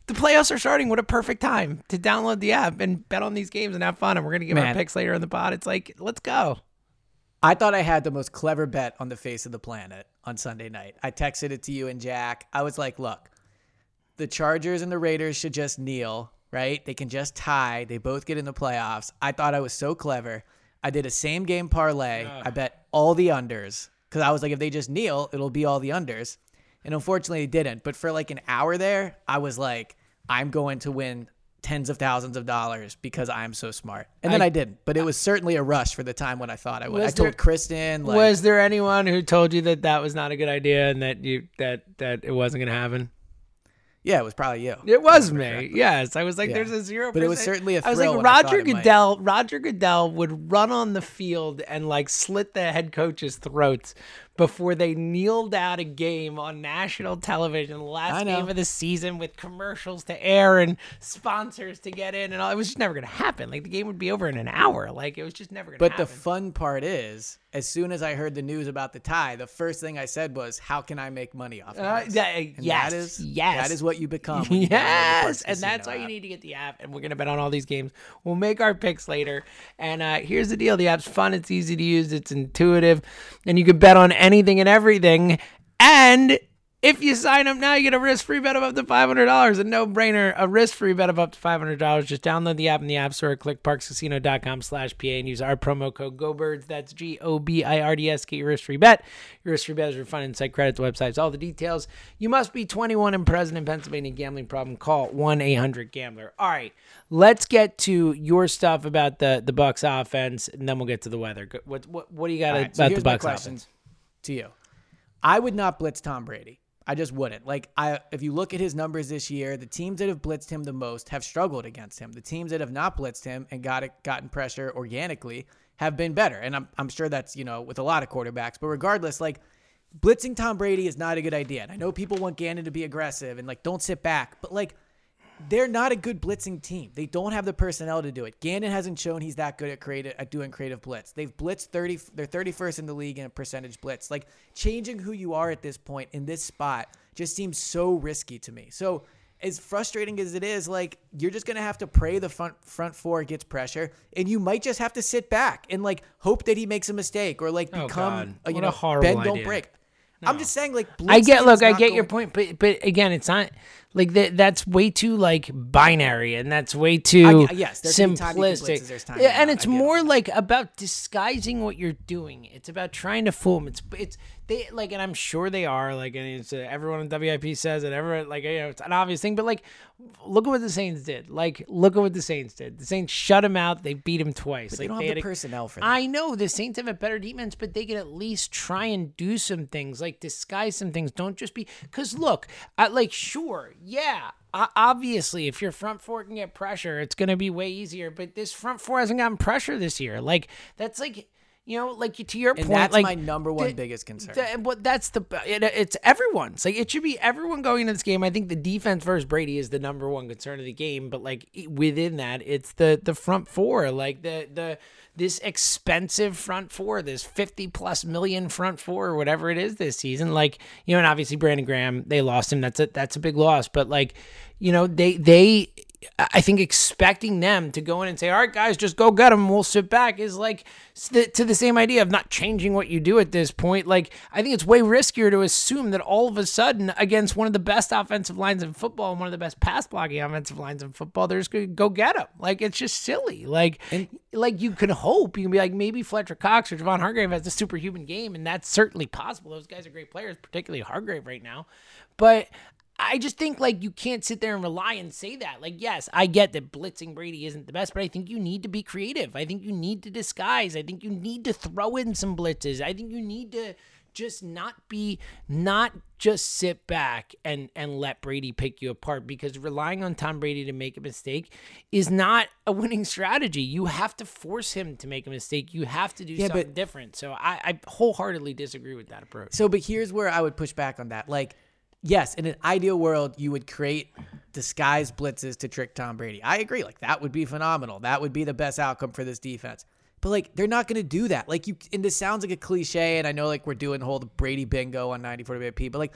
the playoffs are starting. What a perfect time to download the app and bet on these games and have fun. And we're gonna give Man. our picks later in the pod. It's like, let's go. I thought I had the most clever bet on the face of the planet on Sunday night. I texted it to you and Jack. I was like, look, the Chargers and the Raiders should just kneel right? They can just tie. They both get in the playoffs. I thought I was so clever. I did a same game parlay. I bet all the unders because I was like, if they just kneel, it'll be all the unders. And unfortunately, it didn't. But for like an hour there, I was like, I'm going to win tens of thousands of dollars because I'm so smart. And then I, I didn't. But it was certainly a rush for the time when I thought I would. I told there, Kristen. Like, was there anyone who told you that that was not a good idea and that you that that it wasn't going to happen? Yeah, it was probably you. It was me. Yes, I was like, yeah. "There's a zero." But it was certainly a. I was like, Roger Goodell. Roger Goodell would run on the field and like slit the head coach's throats before they kneeled out a game on national television, the last game of the season with commercials to air and sponsors to get in and all. It was just never going to happen. Like the game would be over in an hour. Like it was just never going to happen. But happen. the fun part is, as soon as I heard the news about the tie, the first thing I said was, "How can I make money off of Uh, this?" that- yes, that is yes. that is what you become. Yes, and that's why you need to get the app, and we're gonna bet on all these games. We'll make our picks later. And uh, here's the deal: the app's fun, it's easy to use, it's intuitive, and you can bet on anything and everything. And if you sign up now, you get a risk-free bet of up to five hundred dollars. A no-brainer, a risk-free bet of up to five hundred dollars. Just download the app in the App Store, click parxcasino.com/pa, and use our promo code GoBirds. That's G-O-B-I-R-D-S. Get your risk-free bet. Your risk-free bet is refunded inside credits websites. All the details. You must be 21 and present in Pennsylvania. Gambling problem? Call 1-800-GAMBLER. All right, let's get to your stuff about the the Bucs offense, and then we'll get to the weather. What what what do you got right, so about the Bucs offense? To you. I would not blitz Tom Brady. I just wouldn't. Like I if you look at his numbers this year, the teams that have blitzed him the most have struggled against him. The teams that have not blitzed him and got it gotten pressure organically have been better. And I'm I'm sure that's, you know, with a lot of quarterbacks, but regardless, like blitzing Tom Brady is not a good idea. And I know people want Gannon to be aggressive and like don't sit back, but like they're not a good blitzing team. They don't have the personnel to do it. Gannon hasn't shown he's that good at creative at doing creative blitz. They've blitzed 30 they're 31st in the league in a percentage blitz. Like changing who you are at this point in this spot just seems so risky to me. So as frustrating as it is, like you're just gonna have to pray the front front four gets pressure, and you might just have to sit back and like hope that he makes a mistake or like Oh, become God. uh, you What know a horrible bend don't idea. break. I'm just saying, like I get look, I not get your point, but but again, it's not like that. That's way too like binary, and that's way too I- yes, there can be time you can blitz simplistic. time yeah, and it's it. more like about disguising what you're doing. It's about trying to fool them. It's it's they like, and I'm sure they are like, and it's uh, everyone in WIP says it. Everyone like, you know, it's an obvious thing, but like, look at what the Saints did. Like, look at what the Saints did. The Saints shut him out. They beat him twice. But they don't have had the a- personnel for that. I know the Saints have a better defense, but they can at least try and do some things, like disguise some things. Don't just be because look, I, like sure, yeah, obviously, if your front four can get pressure, it's gonna be way easier. But this front four hasn't gotten pressure this year. Like that's like. You know, like to your And point, that's like my number one the- biggest concern. the- but that's the it, it's everyone's like it should be everyone going into this game. I think the defense versus Brady is the number one concern of the game, but like within that, it's the the front four, like the the this expensive front four, this fifty plus million front four, or whatever it is this season. Like you know, and obviously Brandon Graham, they lost him. That's a that's a big loss, but like you know, they they. I think expecting them to go in and say, "All right, guys, just go get them. We'll sit back," is like to the same idea of not changing what you do at this point. Like, I think it's way riskier to assume that all of a sudden, against one of the best offensive lines in football and one of the best pass blocking offensive lines in football, they're just going to go get them. Like, it's just silly. Like, like you can hope you can be like maybe Fletcher Cox or Javon Hargrave has a superhuman game, and that's certainly possible. Those guys are great players, particularly Hargrave right now, but. I just think like you can't sit there and rely and say that. Like, yes, I get that blitzing Brady isn't the best, but I think you need to be creative. I think you need to disguise. I think you need to throw in some blitzes. I think you need to just not be not just sit back and and let Brady pick you apart because relying on Tom Brady to make a mistake is not a winning strategy. You have to force him to make a mistake. You have to do Yeah, something but- different. So I, I wholeheartedly disagree with that approach. So, but here's where I would push back on that. Like, yes, in an ideal world, you would create disguised blitzes to trick Tom Brady. I agree. Like, that would be phenomenal. That would be the best outcome for this defense. But like, they're not going to do that. Like, you, and this sounds like a cliche, and I know like we're doing the whole Brady bingo on 94 WP, but like,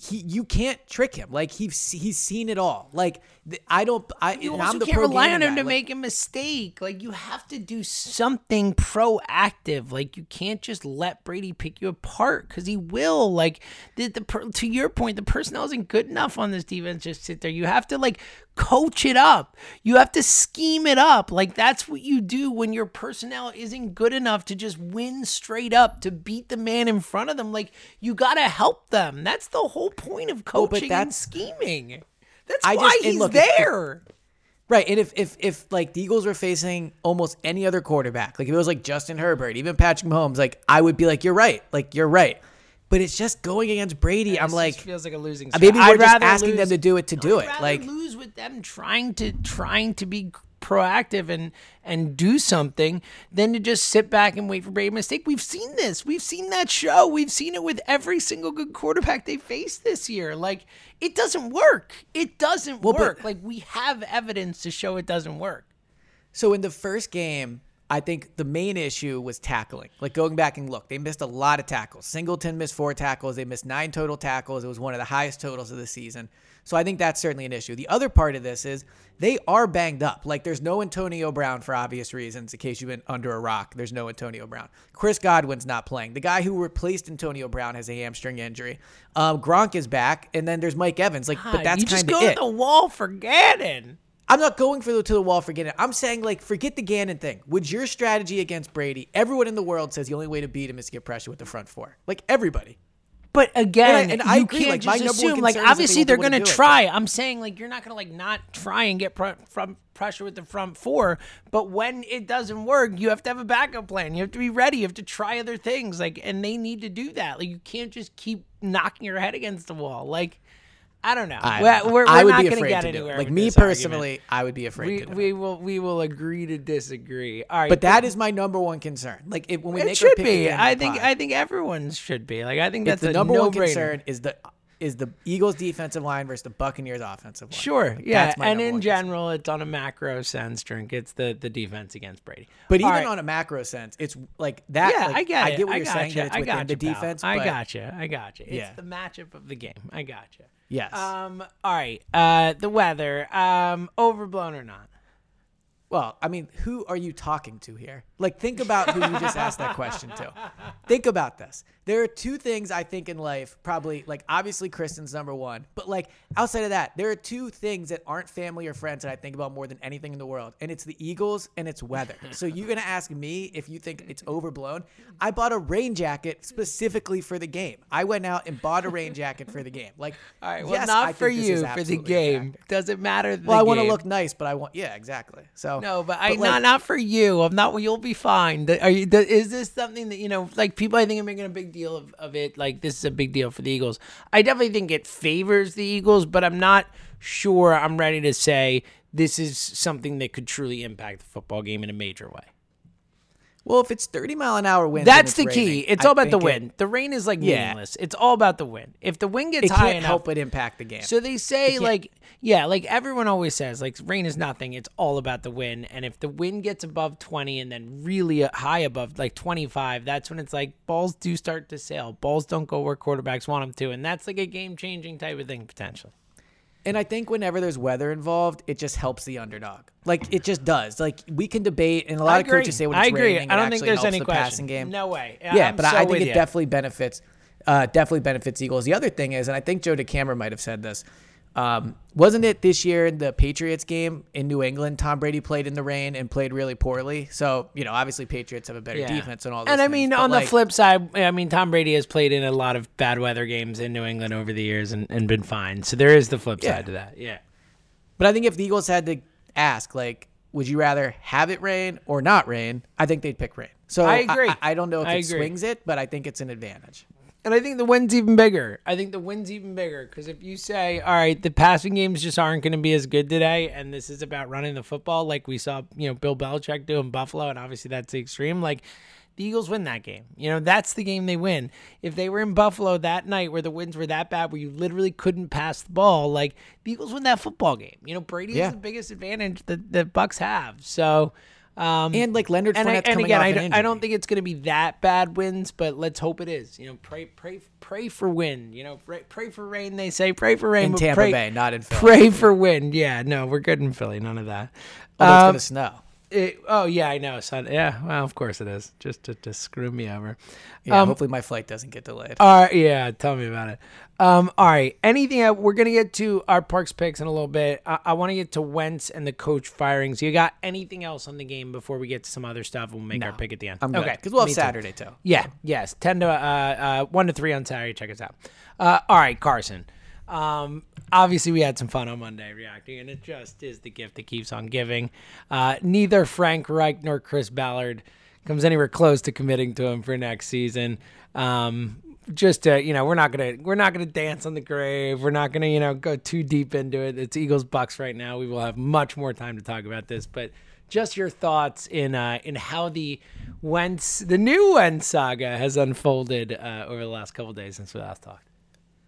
he, you can't trick him. Like he's he's seen it all. Like I don't. I you also I'm the can't rely on him to Like, make a mistake. Like you have to do something proactive. Like you can't just let Brady pick you apart because he will. Like the, the to your point, the personnel isn't good enough on this defense. Just sit there. You have to like coach it up. You have to scheme it up. Like that's what you do when your personnel isn't good enough to just win straight up to beat the man in front of them. Like you got to help them. That's the whole point of Oh, but coaching and that's- scheming. That's I why just- he's look, if- if- there. Right, and if if if like the Eagles were facing almost any other quarterback, like if it was like Justin Herbert, even Patrick Mahomes, like I would be like, you're right, like you're right. But it's just going against Brady. I'm like, feels like a losing. Uh, maybe strat. we're I'd just rather asking lose- them to do it to No, do I'd it. Like- lose with them trying to trying to be proactive and and do something than to just sit back and wait for Brady mistake. We've seen this. We've seen that show. We've seen it with every single good quarterback they faced this year. Like it doesn't work. It doesn't Well, but- work. like we have evidence to show it doesn't work. So in the first game, I think the main issue was tackling. Like going back and look, they missed a lot of tackles. Singleton missed four tackles. They missed nine total tackles. It was one of the highest totals of the season. So I think that's certainly an issue. The other part of this is they are banged up. Like there's no Antonio Brown for obvious reasons. In case you've been under a rock, there's no Antonio Brown. Chris Godwin's not playing. The guy who replaced Antonio Brown has a hamstring injury. Um, Gronk is back, and then there's Mike Evans. Like, but that's you just kind of go it. to the wall for Gannon. I'm not going for the to the wall for Gannon. I'm saying like forget the Gannon thing. Would your strategy against Brady? Everyone in the world says the only way to beat him is to get pressure with the front four. Like everybody. But again, And I- and I you agree, can't like, just assume. Like concern is that obviously they they're going to do it, try. I'm saying like you're not going to like not try and get pr- from pressure with the front four. But when it doesn't work, you have to have a backup plan. You have to be ready. You have to try other things. Like and they need to do that. Like you can't just keep knocking your head against the wall. Like I don't know. I, we're we're, I we're would not going to get anywhere. it. Like me this argument. personally, I would be afraid We, we will we will agree to disagree. All right, But that is my number one concern. Like if, when we it make our should pick be. I think pod, I think everyone's should be. Like I think that's the a number one concern is the is the Eagles defensive line versus the Buccaneers offensive line. Sure, Like, yeah, and in concern. general, it's on a macro sense. Drink it's the the defense against Brady. But All even right. on a macro sense, it's like that. yeah, like, I get it. I get what I you're saying that it's I within gotcha, the pal. defense. I but gotcha. I got gotcha. It's Yeah. the matchup of the game. I gotcha. Yes. Um. All right. Uh. The weather. Um. Overblown or not? Well, I mean, who are you talking to here? Like, think about who you just asked that question to. Think about this. There are two things I think in life, probably, like, obviously, Kristen's number one, but, like, outside of that, there are two things that aren't family or friends that I think about more than anything in the world, and it's the Eagles and it's weather. So, you're going to ask me if you think it's overblown. I bought a rain jacket specifically for the game. I went out and bought a rain jacket for the game. Like, All right. Well, yes, not I for think this is you for the game. Doesn't matter. The Well, I want to look nice, but I want, yeah, exactly. So, No, but I like, not not for you. I'm not. You'll be fine. Are you? Is this something that you know? Like people, I think are making a big deal of, of it. Like this is a big deal for the Eagles. I definitely think it favors the Eagles, but I'm not sure. I'm ready to say this is something that could truly impact the football game in a major way. Well, if it's 30 mile an hour wind, That's the key. raining, It's I all about the think it- wind. the rain is like Yeah. meaningless. It's all about the wind. If the wind gets It, high can't enough, help but impact the game. So they say like yeah, like everyone always says like rain is nothing. It's all about the wind. And if the wind gets above 20 and then really uh, high above like 25, that's when it's like balls do start to sail. Balls don't go where quarterbacks want them to, and that's like a game-changing type of thing potentially. And I think whenever there's weather involved, it just helps the underdog. Like it just does. Like we can debate, and a lot of coaches say when I agree. raining, I don't think there's helps any the question. passing game. No way. Yeah, I'm but so I think it you. definitely benefits. Uh, definitely benefits Eagles. The other thing is, and I think Joe DeCamara might have said this. Um, wasn't it this year in the Patriots game in New England? Tom Brady played in the rain and played really poorly. So you know, obviously Patriots have a better defense and all. Those And I things, mean, on like, the flip side, I mean, Tom Brady has played in a lot of bad weather games in New England over the years and, and been fine. So there is the flip Yeah. side to that. Yeah. But I think if the Eagles had to ask, like, would you rather have it rain or not rain? I think they'd pick rain. So I agree. I, I don't know if I it agree. swings it, but I think it's an advantage. And I think the win's even bigger. I think the win's even bigger because if you say, all right, the passing games just aren't going to be as good today, and this is about running the football, like we saw, you know, Bill Belichick do in Buffalo, and obviously that's the extreme. Like the Eagles win that game. You know, that's the game they win. If they were in Buffalo that night where the winds were that bad, where you literally couldn't pass the ball, like the Eagles win that football game. You know, Brady Yeah. is the biggest advantage that the Bucs have. So. Um, And like Leonard and, I, and coming again, I don't, I don't think it's going to be that bad wins, but let's hope it is. You know, pray, pray, pray for wind. You know, pray, pray for rain. They say pray for rain. in Tampa pray, Bay, not in Philly. Pray for wind. Yeah, no, we're good in Philly. None of that. Although it's Um, gonna snow. It- oh yeah, I know. Son. Yeah, well, of course it is. Just to, to screw me over. Yeah, um, hopefully my flight doesn't get delayed. All right, yeah, tell me about it. Um, all right, anything? We're gonna get to our Parx picks in a little bit. I, I want to get to Wentz and the coach firings. You got anything else on the game before we get to some other stuff? We'll make our pick at the end. I'm okay, because we'll have me too. Saturday too. Yeah, yes, ten to uh, uh, one to three on Saturday. Check us out. Uh, all right, Carson. Um, obviously, we had some fun on Monday reacting, and it just is the gift that keeps on giving. Uh, neither Frank Reich nor Chris Ballard comes anywhere close to committing to him for next season. Um, just to, you know, we're not gonna we're not gonna dance on the grave. We're not gonna, you know, go too deep into it. It's Eagles Bucs right now. We will have much more time to talk about this, but just your thoughts in uh, in how the Wentz, the new Wentz saga has unfolded uh, over the last couple days since we last talked.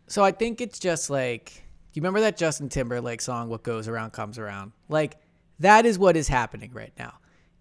So I think it's just like you remember that Justin Timberlake song "What Goes Around Comes Around." Like that is what is happening right now.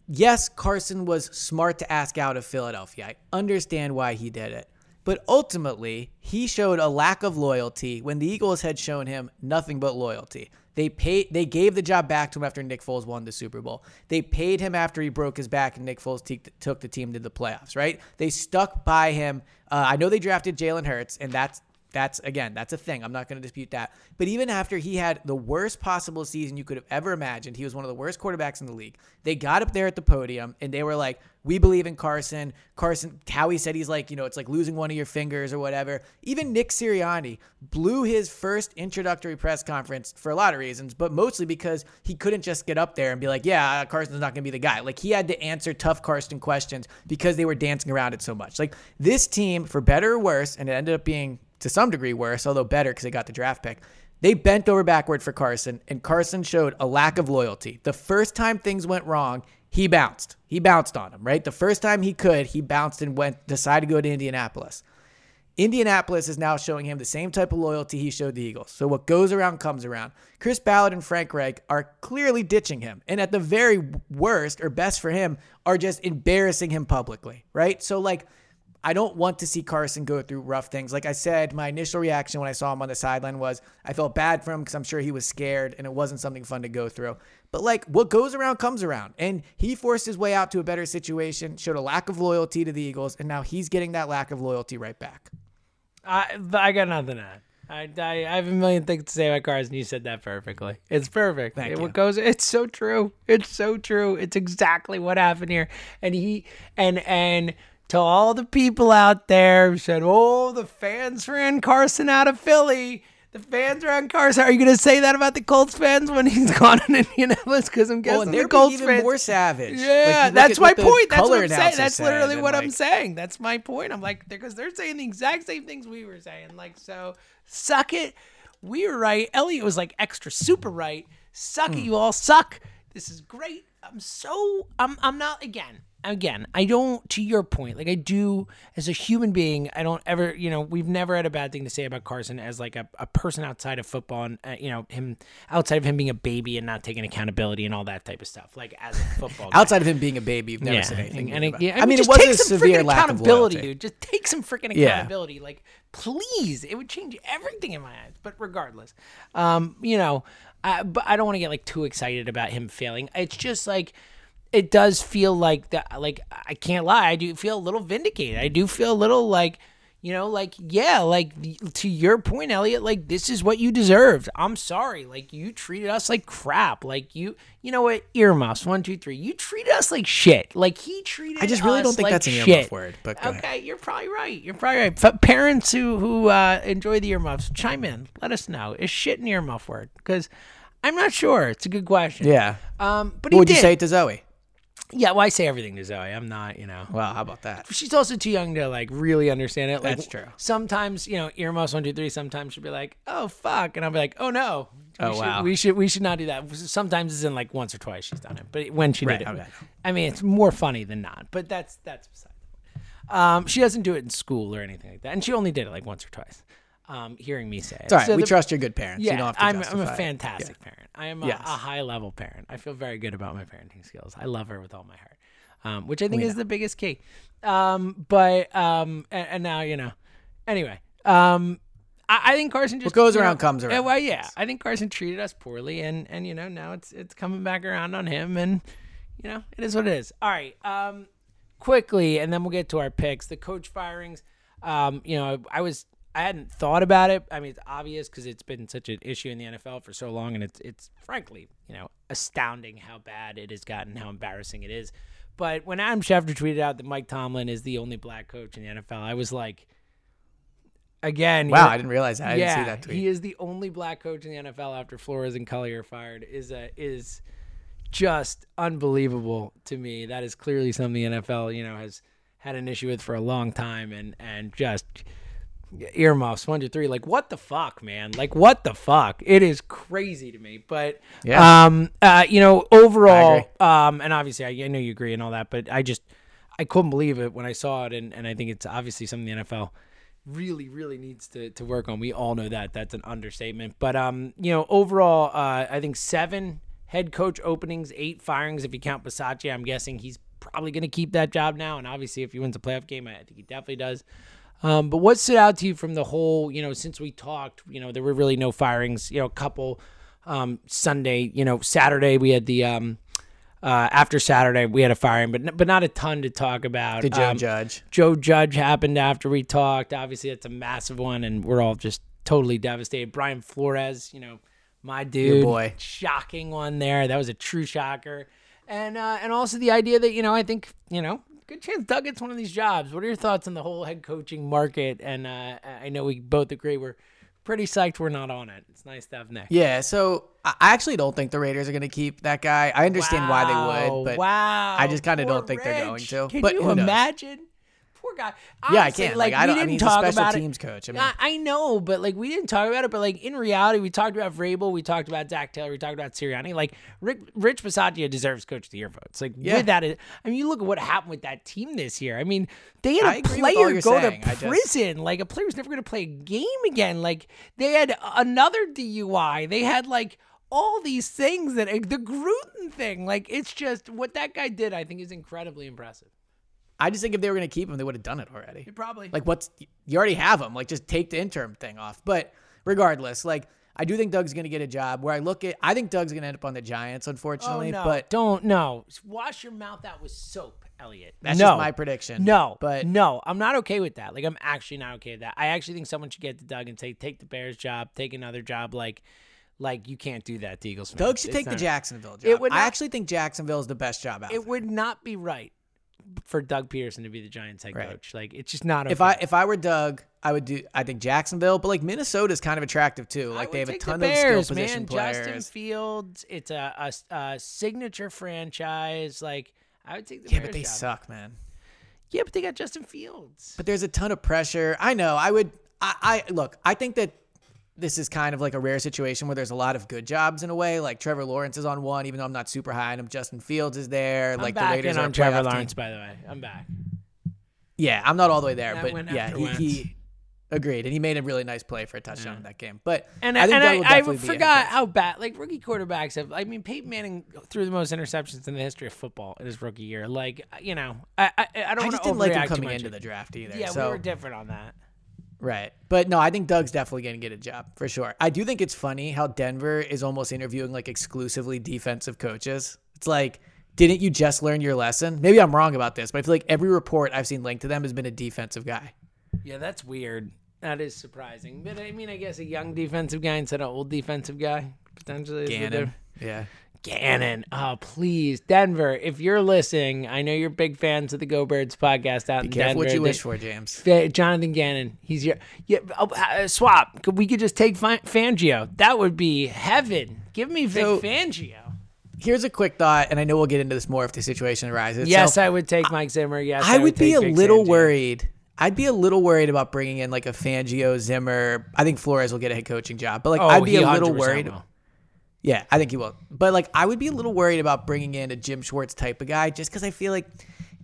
Yes, Carson was smart to ask out of Philadelphia. I understand why he did it. But ultimately, he showed a lack of loyalty when the Eagles had shown him nothing but loyalty. They paid they gave the job back to him after Nick Foles won the Super Bowl. They paid him after he broke his back and Nick Foles te- took the team to the playoffs, right? They stuck by him. Uh, I know they drafted Jalen Hurts, and that's that's again, that's a thing. I'm not going to dispute that. But even after he had the worst possible season you could have ever imagined, he was one of the worst quarterbacks in the league. They got up there at the podium and they were like, "We believe in Carson." Carson, Howie said he's like, you know, it's like losing one of your fingers or whatever. Even Nick Sirianni blew his first introductory press conference for a lot of reasons, but mostly because he couldn't just get up there and be like, "Yeah, uh, Carson's not going to be the guy." Like he had to answer tough Carson questions because they were dancing around it so much. Like this team, for better or worse, and it ended up being to some degree worse, although better because they got the draft pick. They bent over backward for Carson, and Carson showed a lack of loyalty. The first time things went wrong, he bounced. He bounced on him, right? The first time he could, he bounced and went decided to go to Indianapolis. Indianapolis is now showing him the same type of loyalty he showed the Eagles. So what goes around comes around. Chris Ballard and Frank Reich are clearly ditching him, and at the very worst or best for him, are just embarrassing him publicly, right? So like I don't want to see Carson go through rough things. Like I said, my initial reaction when I saw him on the sideline was I felt bad for him because I'm sure he was scared and it wasn't something fun to go through. But like what goes around comes around. And he forced his way out to a better situation, showed a lack of loyalty to the Eagles, and now he's getting that lack of loyalty right back. I I got nothing to add. I, I, I have a million things to say about Carson. You said that perfectly. It's perfect. Thank it, you. What goes? It's so true. It's so true. It's exactly what happened here. And he and and to all the people out there who said, "Oh, the fans ran Carson out of Philly." The fans ran Carson. Are you going to say that about the Colts fans when he's gone in Indianapolis? Because I'm guessing Oh, and the they're Colts even fans more savage. Yeah, look that's my point. That's what I'm saying. That's literally what I'm saying. That's my point. I'm like, because they're saying the exact same things we were saying. Like, so suck it. We were right. Eliot was like extra super right. Suck Hmm. it, you all suck. This is great. I'm so I'm I'm not again. Again, I don't to your point, like I do as a human being, I don't ever, you know, we've never had a bad thing to say about Carson as like a, a person outside of football and, uh, you know, him outside of him being a baby and not taking accountability and all that type of stuff. Like as a football guy. Outside of him being a baby, you've never said anything. And, good it, yeah, it. I mean, it just was take a some severe freaking lack of accountability, loyalty. dude. Just take some freaking Yeah. accountability. Like, please, it would change everything in my eyes. But regardless, um, you know, I, but I don't want to get like too excited about him failing. It's just like it does feel like that. Like I can't lie, I do feel a little vindicated. I do feel a little like. You know, like yeah, like to your point, Eliot. Like this is what you deserved. I'm sorry. Like you treated us like crap. Like you, you know what? Earmuffs. One, two, three. You treated us like shit. Like he treated. Us I just really don't think like that's an earmuff shit. word, but okay, ahead. you're probably right. You're probably right. F- parents who who uh, enjoy the earmuffs, chime in. Let us know. Is shit an earmuff word? Because I'm not sure. It's a good question. Yeah. Um. But What would you did. say to Zoe? Yeah. Well, I say everything to Zoe. I'm not. You know. Well, how about that? She's also too young to like really understand it. Like, That's true. Sometimes you know earmuffs one two three. Sometimes she'll be like, "Oh fuck," and I'll be like, "Oh no." We Oh, should- wow. We should we should not do that. Sometimes it's in like once or twice she's done it, but when she Right, did it, okay. I mean it's more funny than not. But that's that's beside the point. Um, she doesn't do it in school or anything like that, and she only did it like once or twice. Um, hearing me say it. It's all right. So we the- trust your good parents. yeah, you don't have to I'm, I'm justify a it. fantastic parent. I am a, Yes. a high level parent. I feel very good about my parenting skills. I love her with all my heart, um, which I think is the biggest key. Um, but um, and, and now you know. Anyway, um, I, I think Carson just goes you know- around comes around. well, yeah, I think Carson treated us poorly, and and you know now it's it's coming back around on him, and you know it is what it is. All right, um, quickly, and then we'll get to our picks. The coach firings. Um, you know, I was I hadn't thought about it. I mean, it's obvious because it's been such an issue in the NFL for so long, and it's it's frankly, you know, astounding how bad it has gotten, how embarrassing it is. But when Adam Schefter tweeted out that Mike Tomlin is the only black coach in the NFL, I was like, again, Wow, I didn't realize that. I yeah, didn't see that tweet. he is the only black coach in the NFL after Flores and Culley are fired. Is a is just unbelievable to me. That is clearly something the NFL, you know, has had an issue with for a long time, and and just earmuffs one two three like what the fuck man? Like what the fuck? It is crazy to me but Yeah. um uh you know overall um and obviously I, I know you agree and all that but i just i couldn't believe it when i saw it and, and i think it's obviously something the nfl really really needs to, to work on. We all know that. That's an understatement. But um you know overall uh i think seven head coach openings eight firings if you count Bisaccia. i'm guessing he's probably going to keep that job now and obviously if he wins a playoff game i think he definitely does um, but what stood out to you from the whole, you know, since we talked, you know, there were really no firings, you know, a couple um, Sunday, you know, Saturday we had the um, uh, after Saturday we had a firing, but but not a ton to talk about. The Joe Um, Judge. Joe Judge happened after we talked. Obviously, that's a massive one, and we're all just totally devastated. Brian Flores, you know, my dude, boy. shocking one there. That was a true shocker, and uh, and also the idea that you know I think you know good chance Doug gets one of these jobs. What are your thoughts on the whole head coaching market? And uh, I know we both agree we're pretty psyched we're not on it. It's nice to have Nick. Yeah, so I actually don't think the Raiders are going to keep that guy. I understand why they would, but wow, I just kinda don't think they're going to. Can But you imagine? Poor guy. Yeah, I can't. Like, I we don't- I didn't mean, talk about it. teams coach. I mean- I, I know, but like we didn't talk about it. But like in reality, we talked about Vrabel, we talked about Zac Taylor, we talked about Sirianni. Like Rick, Rich Bisaccia deserves Coach of the Year votes. Like Yeah. with that, I mean, you look at what happened with that team this year. I mean, they had a agree with all player go saying. To just- prison. Like a player was never going to play a game again. Like they had another DUI. They had like all these things that the Gruden thing. Like it's just what that guy did. I think is incredibly impressive. I just think if they were going to keep him, they would have done it already. Probably Like, what's you already have him? Like, just take the interim thing off. But regardless, like, I do think Doug's going to get a job. Where I look at, I think Doug's going to end up on the Giants, unfortunately. Oh, no. But don't no. Wash your mouth out with soap, Eliot. That's no. just my prediction. No, But- no, I'm not okay with that. Like I'm actually not okay with that. I actually think someone should get to Doug and say, take the Bears job, take another job. Like, like you can't do that to Eagles. Doug should It's take the Jacksonville job. It would I actually think Jacksonville is the best job out. It would not be right for Doug Pederson to be the Giants head Right. coach. Like it's just not. Okay. If I if I were Doug, I would do. I think Jacksonville, but like Minnesota's kind of attractive too. Like they have a ton the of Bears, skill position man. players. Justin Fields, it's a, a, a signature franchise. Like I would take the yeah, Bears but they job. suck, man. Yeah, but they got Justin Fields. But there's a ton of pressure. I know. I would. I, I look. I think that this is kind of like a rare situation where there's a lot of good jobs in a way. Like Trevor Lawrence is on one, even though I'm not super high on him. Justin Fields is there. I'm like the back Raiders in are a on Trevor playoff team. Lawrence, by the way. I'm back. Yeah, I'm not all the way there, That but yeah, he, he agreed, and he made a really nice play for a touchdown in that game. But And I and I, I definitely be a head forgot how bad like rookie quarterbacks have. I mean, Peyton Manning threw the most interceptions in the history of football in his rookie year. Like you know, I I, I don't I just didn't like him coming into the draft either. Yeah, so we were different on that. Right. But no, I think Doug's definitely going to get a job for sure. I do think it's funny how Denver is almost interviewing like exclusively defensive coaches. It's like, didn't you just learn your lesson? Maybe I'm wrong about this, but I feel like every report I've seen linked to them has been a defensive guy. Yeah, that's weird. That is surprising. But I mean, I guess a young defensive guy instead of old defensive guy potentially. Is Gannon. Yeah. Gannon. Oh, please, Denver. If you're listening, I know you're big fans of the Go Birds podcast out Be in careful Denver. what you wish for, James. Jonathan Gannon. He's your yeah. Oh, uh, swap. Could we could just take Fa- Fangio? That would be heaven. Give me Vic So- Fangio. Here's a quick thought, and I know we'll get into this more if the situation arises. Yes, So, I would take Mike Zimmer. Yes, I would be take a Vic little Fangio. worried. I'd be a little worried about bringing in like a Fangio, Zimmer. I think Flores will get a head coaching job, but like Oh, I'd be a little worried. will. Yeah, I think he will. But like, I would be a little worried about bringing in a Jim Schwartz type of guy, just because I feel like,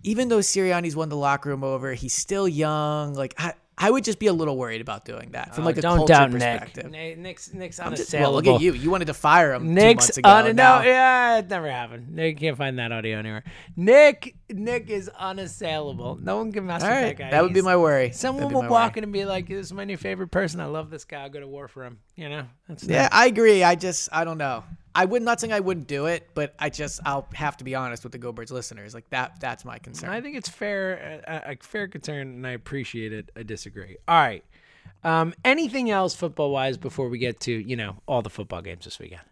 even though Sirianni's won the locker room over, he's still young. Like, I, I would just be a little worried about doing that from Oh, like a don't culture doubt perspective. Nick. Nick. Nick's Nick's I'm just- unassailable. well, look at you. You wanted to fire him two Nick's months ago. on and no, yeah, it never happened. Nick can't find that audio anywhere. Nick, Nick is unassailable. No one can mess All with right, that guy. that would be my worry. Someone That'd be will my walk worry. in and be like, "This is my new favorite person. I love this guy. I'll go to war for him." You know, that's Yeah, I agree. I just, I don't know. I would not saying I wouldn't do it, but I just, I'll have to be honest with the Go Birds listeners. Like that, that's my concern. I think it's fair, a, a fair concern, and I appreciate it. I disagree. All right. Um, anything else football wise before we get to you know all the football games this weekend?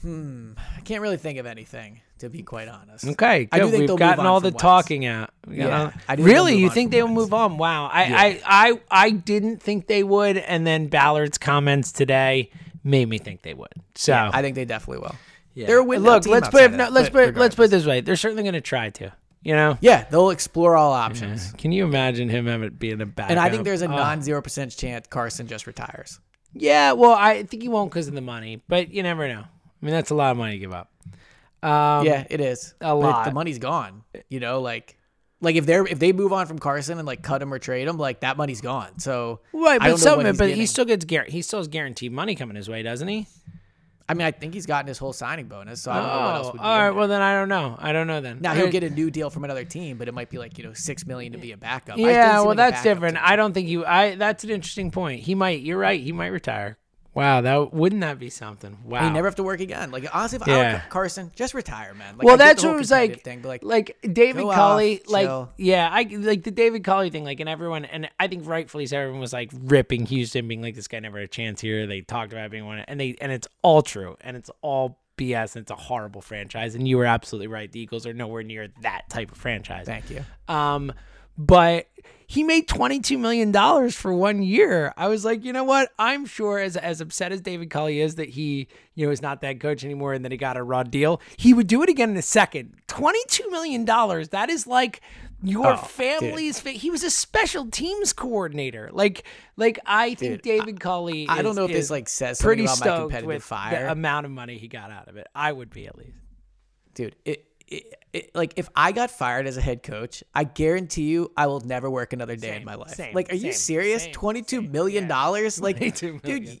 Hmm. I can't really think of anything to be quite honest. Okay, I do think We've gotten all the Wentz. talking out. Yeah, I do think they'll really, you think they will move on? Wow, I, Yeah. I, I, I didn't think they would, and then Ballard's comments today made me think they would. So I think they definitely will. yeah. They're a win Look, let's put it, no, let's put but let's put it this way. They're certainly going to try to. You know. Yeah, they'll explore all options. Can you imagine him being a backup? And I think there's a Oh. non zero percent chance Carson just retires. Yeah, well, I think he won't because of the money, but you never know. I mean, that's a lot of money to give up. Um, yeah, it is. a lot. The money's gone. You know, like like if they're if they move on from Carson and like cut him or trade him, like that money's gone. So right, but some, but he still gets he still has guaranteed money coming his way, doesn't he? I mean, I think he's gotten his whole signing bonus. So I don't know what else Oh, would be all right. Well, then I don't know. I don't know then. Now he'll get a new deal from another team, but it might be like you know six million to be a backup. Yeah, well, like that's different. I don't think you. I. That's an interesting point. He might. You're right. He might retire. Wow, that wouldn't that be something? Wow. You never have to work again. Like honestly, if I Yeah. were Carson, just retire, man. Like, well, I that's what it was like. thing, but like, like David off, like chill. yeah, I like the David Culley thing. Like, and everyone, and I think rightfully so, everyone was like ripping Houston, being like, this guy never had a chance here. They talked about being one, and they, and it's all true, and it's all BS, and it's a horrible franchise. And you were absolutely right. The Eagles are nowhere near that type of franchise. thank you. Um, but he made twenty two million dollars for one year. I was like, you know what? I'm sure as as upset as David Culley is that he you know is not that coach anymore and that he got a raw deal, he would do it again in a second. Twenty two million dollars. That is like your Oh, family's. Fa- he was a special teams coordinator. Like like I think David Culley. I don't know if this like says something pretty about my stoked competitive with fire. the amount of money he got out of it. I would be at least. dude it, it, it like if i got fired as a head coach i guarantee you i will never work another day in my life same, like are you serious Twenty two million Twenty-two yeah. dollars like 22 million. dude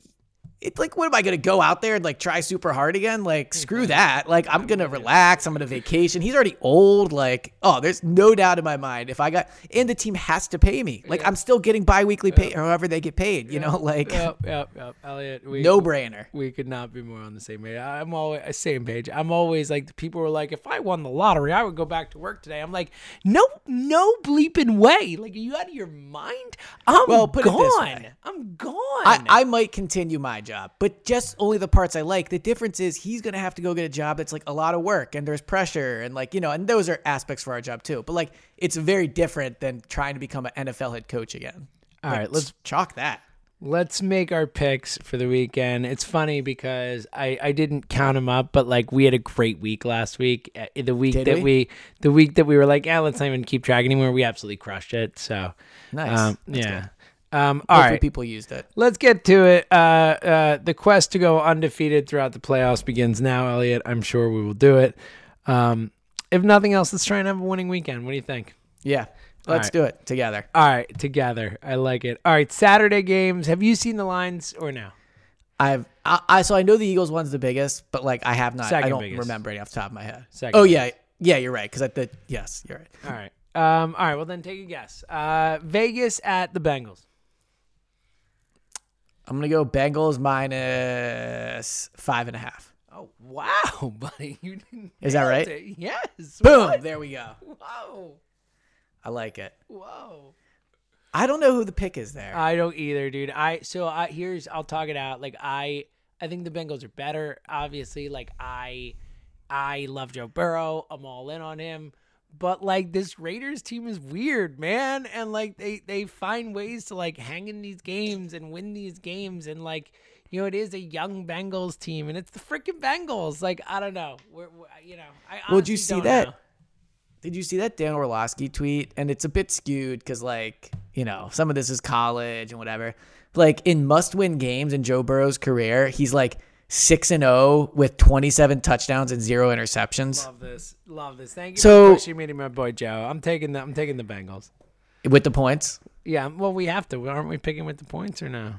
it's like what am i gonna go out there and like try super hard again like screw mm-hmm. that like i'm gonna mm-hmm. relax i'm gonna vacation he's already old like oh there's no doubt in my mind if i got and the team has to pay me like i'm still getting bi-weekly pay or however they get paid you know like Yep, yep, yep. Eliot, we, no brainer we could not be more on the same page. I'm always same page. I'm always like the people were like, if I won the lottery, I would go back to work today. I'm like, no, no bleeping way. Like, are you out of your mind? I'm Well, put it this way. I'm gone. I, I might continue my job, but just only the parts I like. The difference is he's gonna have to go get a job that's like a lot of work and there's pressure and like you know, and those are aspects for our job too. But like it's very different than trying to become an NFL head coach again. All Like, right, let's chalk that. let's make our picks for the weekend. It's funny because I I didn't count them up, but like we had a great week last week. Uh, The week Did that we? we? the week that we were like, yeah, let's not even keep track anymore. We absolutely crushed it. So Nice. um, yeah. good. Um, all right. people used it. Let's get to it. Uh, uh, the quest to go undefeated throughout the playoffs begins now, Eliot. I'm sure we will do it. Um, if nothing else, let's try and have a winning weekend. What do you think? Yeah. Let's right. do it together. All right, together. I like it. All right, Saturday games. Have you seen the lines or no? I've I, I so I know the Eagles one's the biggest, but like I have not. Second I don't biggest. remember any off the top of my head. Second oh yeah, yeah, you're right. Because I did. Yes, you're right. All right. Um, all right. Well, then take a guess. Uh, Vegas at the Bengals. I'm gonna go Bengals minus five and a half. Oh wow, buddy! You didn't Is that right? it. Yes. Boom! What? There we go. Whoa! I like it. Whoa! I don't know who the pick is there. I don't either, dude. I so I here's I'll talk it out. Like I I think the Bengals are better. Obviously, like I I love Joe Burrow. I'm all in on him. But like this Raiders team is weird, man. And like they they find ways to like hang in these games and win these games and like you know it is a young Bengals team and it's the freaking Bengals. Like I don't know. We're, we're uh, you know, I Well, did you see that? know. Did you see that Dan Orlovsky tweet? And it's a bit skewed because, like, you know, some of this is college and whatever. Like in must-win games in Joe Burrow's career, he's like six and zero with twenty-seven touchdowns and zero interceptions Love this. Love this. Thank you So- for pushing me to my boy Joe. I'm taking the I'm taking the Bengals. with the points. Yeah, well, we have to. Aren't we picking with the points or no?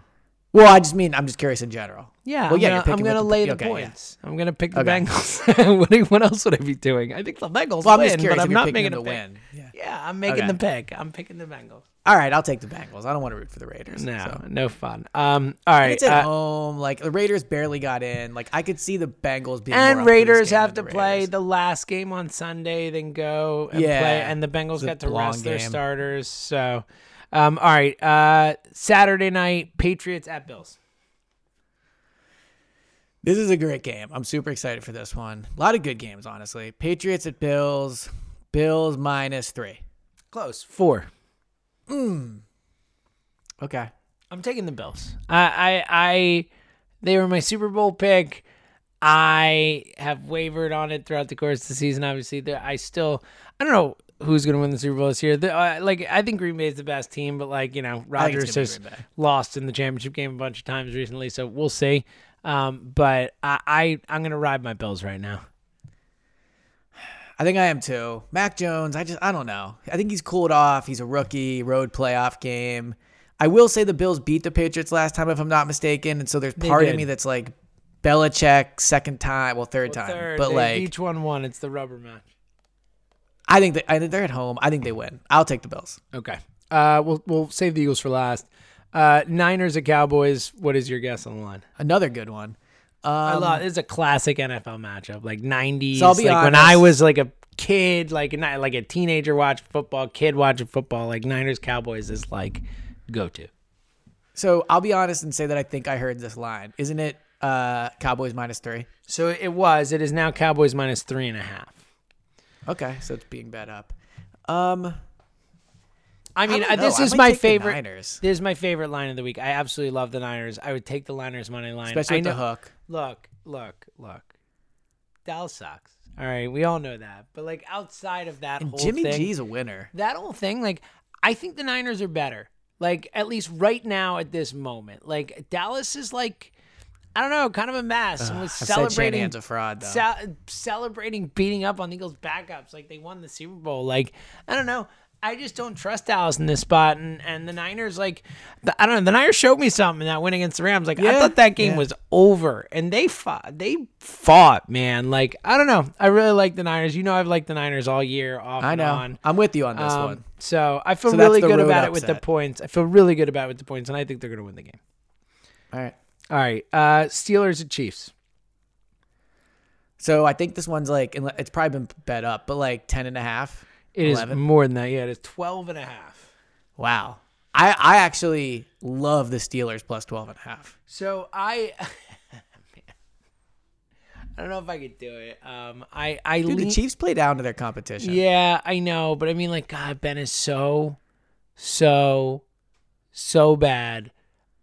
Well, I just mean I'm just curious in general. Yeah, Well, I'm yeah, gonna, I'm gonna the- lay the okay, yeah. points. I'm gonna pick the Okay. Bengals. what, what else would I be doing? I think the Bengals Well, I'm win, but I'm not making a win. Yeah. Yeah, I'm making Okay. the pick. I'm picking the Bengals. All right, I'll take the Bengals. I don't want to root for the Raiders. No, so. no fun. Um, all And it's at uh, home. Like the Raiders barely got in. Like I could see the Bengals being and Raiders game have to the play Raiders. the last game on Sunday, then go and Yeah, play. And the Bengals a got to rest their starters. So, um, all right, uh, Saturday night, Patriots at Bills. This is a great game. I'm super excited for this one. A lot of good games, honestly. Patriots at Bills. Bills minus three. Close four. Okay. I'm taking the Bills. I, I, I, they were my Super Bowl pick. I have wavered on it throughout the course of the season. Obviously, I still, I don't know. who's going to win the Super Bowl this year. The, uh, like I think Green Bay is the best team, but like you know, Rodgers has lost in the championship game a bunch of times recently, so we'll see. Um, but I, I I'm going to ride my Bills right now. I think I am too. Mac Jones, I just I don't know. I think he's cooled off. He's a rookie, road playoff game. I will say the Bills beat the Patriots last time, if I'm not mistaken, and so there's They part did. of me that's like Belichick second time, well third time, Third, but they like each one won. It's the rubber match. I think that I think they're at home. I think they win. I'll take the Bills. Okay. Uh, we'll we'll save the Eagles for last. Uh, Niners at Cowboys. What is your guess on the line? Another good one. I Um, love. It's a classic NFL matchup, like '90s. So I'll be like when honest. I was like a kid, like a, ni- like a teenager watching football, kid watching football. Like Niners Cowboys is like go to. so I'll be honest and say that I think I heard this line. Isn't it uh, Cowboys minus three? So it was. It is now Cowboys minus three and a half. Okay, so it's being bet up. Um, I mean, don't uh, know. this I is my take the favorite. Niners. This is my favorite line of the week. I absolutely love the Niners. I would take the Niners money line, especially I with the know- hook. Look, look, look. Dallas sucks. All right, we all know that. But like outside of that And whole Jimmy thing, G's a winner. that whole thing, like I think the Niners are better. Like at least right now at this moment, like Dallas is like I don't know, kind of a mess. was celebrating a fraud, though. ce- celebrating beating up on the Eagles backups like they won the Super Bowl. Like I don't know. I just don't trust Dallas in this spot, and, and the Niners like the, I don't know. The Niners showed me something in that win against the Rams. Like I thought that game yeah. was over, and they fought. They fought, man. Like I don't know. I really like the Niners. You know, I've liked the Niners all year, off I and know. on. I'm with you on this Um, one. So I feel So really good about it with the points. I feel really good about it with the points, and I think they're going to win the game. All right. All right, uh, Steelers and Chiefs. So I think this one's like it's probably been bet up, but like ten and a half. and a half. It is 11. more than that. Yeah, it is 12 and a half. Wow. I, I actually love the Steelers plus 12 and a half. So I, I don't know if I could do it. Um, I I Dude, the Chiefs play down to their competition. Yeah, I know, but I mean, like, God, Ben is so, so, so bad.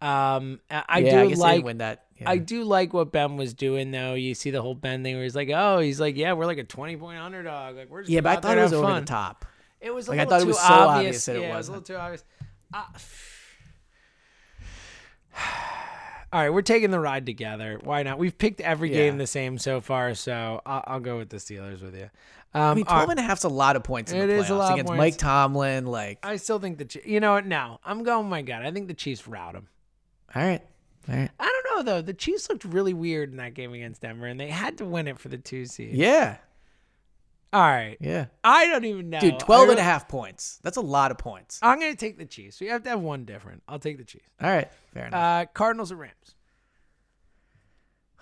Um, I, I Yeah, do guess like win that. Yeah. I do like what Ben was doing though. You see the whole Ben thing where he's like, "Oh, he's like, yeah, we're like a twenty point underdog. Like we're just yeah, but I thought it was over fun." the top. It was a Like, I little thought it too was so obvious. obvious that it yeah, it was a little too obvious. Uh, all right, we're taking the ride together. Why not? We've picked every Yeah. game the same so far, so I'll, I'll go with the Steelers with you. Um, I mean, 12 right. and a half's a lot of points in It the is a lot against. Mike Tomlin. Like, I still think the you know what? Now I'm going. My God, I think the Chiefs rout them. all right. Right. I don't know though. The Chiefs looked really weird in that game against Denver, and they had to win it for the two seed. Yeah. All right. Yeah. I don't even know. Dude, 12 and a half points. That's a lot of points. I'm gonna take the Chiefs. We have to have one different. I'll take the Chiefs. All right. Fair enough. Uh, Cardinals or Rams?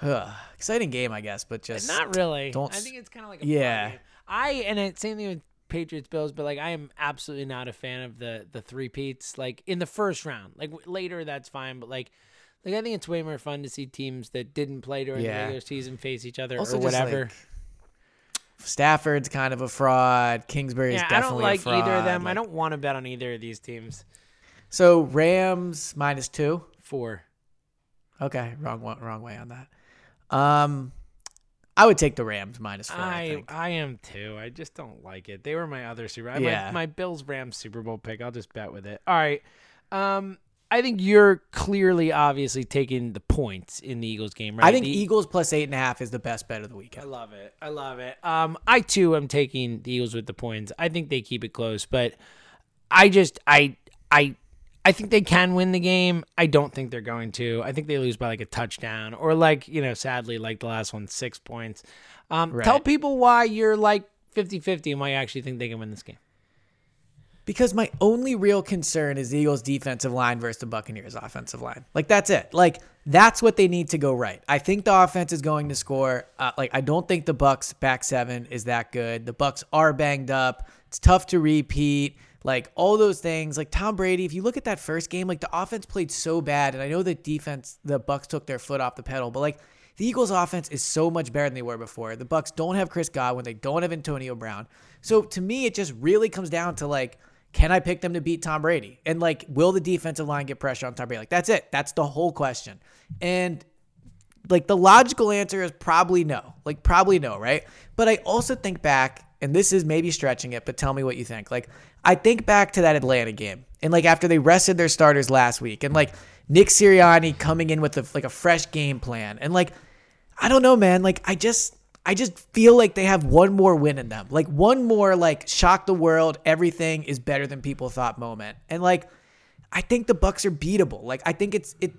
Ugh. Exciting game, I guess, but just Not really. don't I think it's kind of like a Yeah. I and it same thing with Patriots Bills, but like I am absolutely not a fan of the the three peats. Like in the first round, like later that's fine, but like. Like I think it's way more fun to see teams that didn't play during the Yeah. regular season face each other Also or whatever. like, Stafford's kind of a fraud. Kingsbury's yeah, I don't like either of them. I don't want to bet on either of these teams. So Rams minus two. Four. Okay, wrong one, wrong way on that. Um, I would take the Rams minus four. I, I. I am too. I just don't like it. They were my other Super. My, Yeah. my Bills Rams Super Bowl pick. I'll just bet with it. All right. Um, I think you're clearly, obviously taking the points in the Eagles game, right? I think The- Eagles plus eight and a half is the best bet of the weekend. I love it. I love it. Um, I too am taking the Eagles with the points. I think they keep it close, but I just I I I think they can win the game. I don't think they're going to. I think they lose by like a touchdown or like, you know, sadly like the last one 6 points. Um, tell people why you're like 50-50 and why you actually think they can win this game. Because my only real concern is the Eagles' defensive line versus the Buccaneers' offensive line. Like that's it. Like that's what they need to go right. I think the offense is going to score. Uh, like I don't think the Bucs back seven is that good. The Bucs are banged up. It's tough to repeat. Like all those things. Like Tom Brady. If you look at that first game, like the offense played so bad, and I know the defense, the Bucs took their foot off the pedal, but like. The Eagles' offense is so much better than they were before. The Bucs don't have Chris Godwin. They don't have Antonio Brown. So to me, it just really comes down to like, can I pick them to beat Tom Brady? And like, will the defensive line get pressure on Tom Brady? Like, that's it. That's the whole question. And like, the logical answer is probably no. Like, probably no, right? But I also think back and this is maybe stretching it, but tell me what you think. Like, I think back to that Atlanta game, and like after they rested their starters last week, and like Nick Sirianni coming in with a, like a fresh game plan, and like I don't know, man. Like I just I just feel like they have one more win in them, like one more like shock the world, everything is better than people thought moment, and like I think the Bucs are beatable. Like I think it's it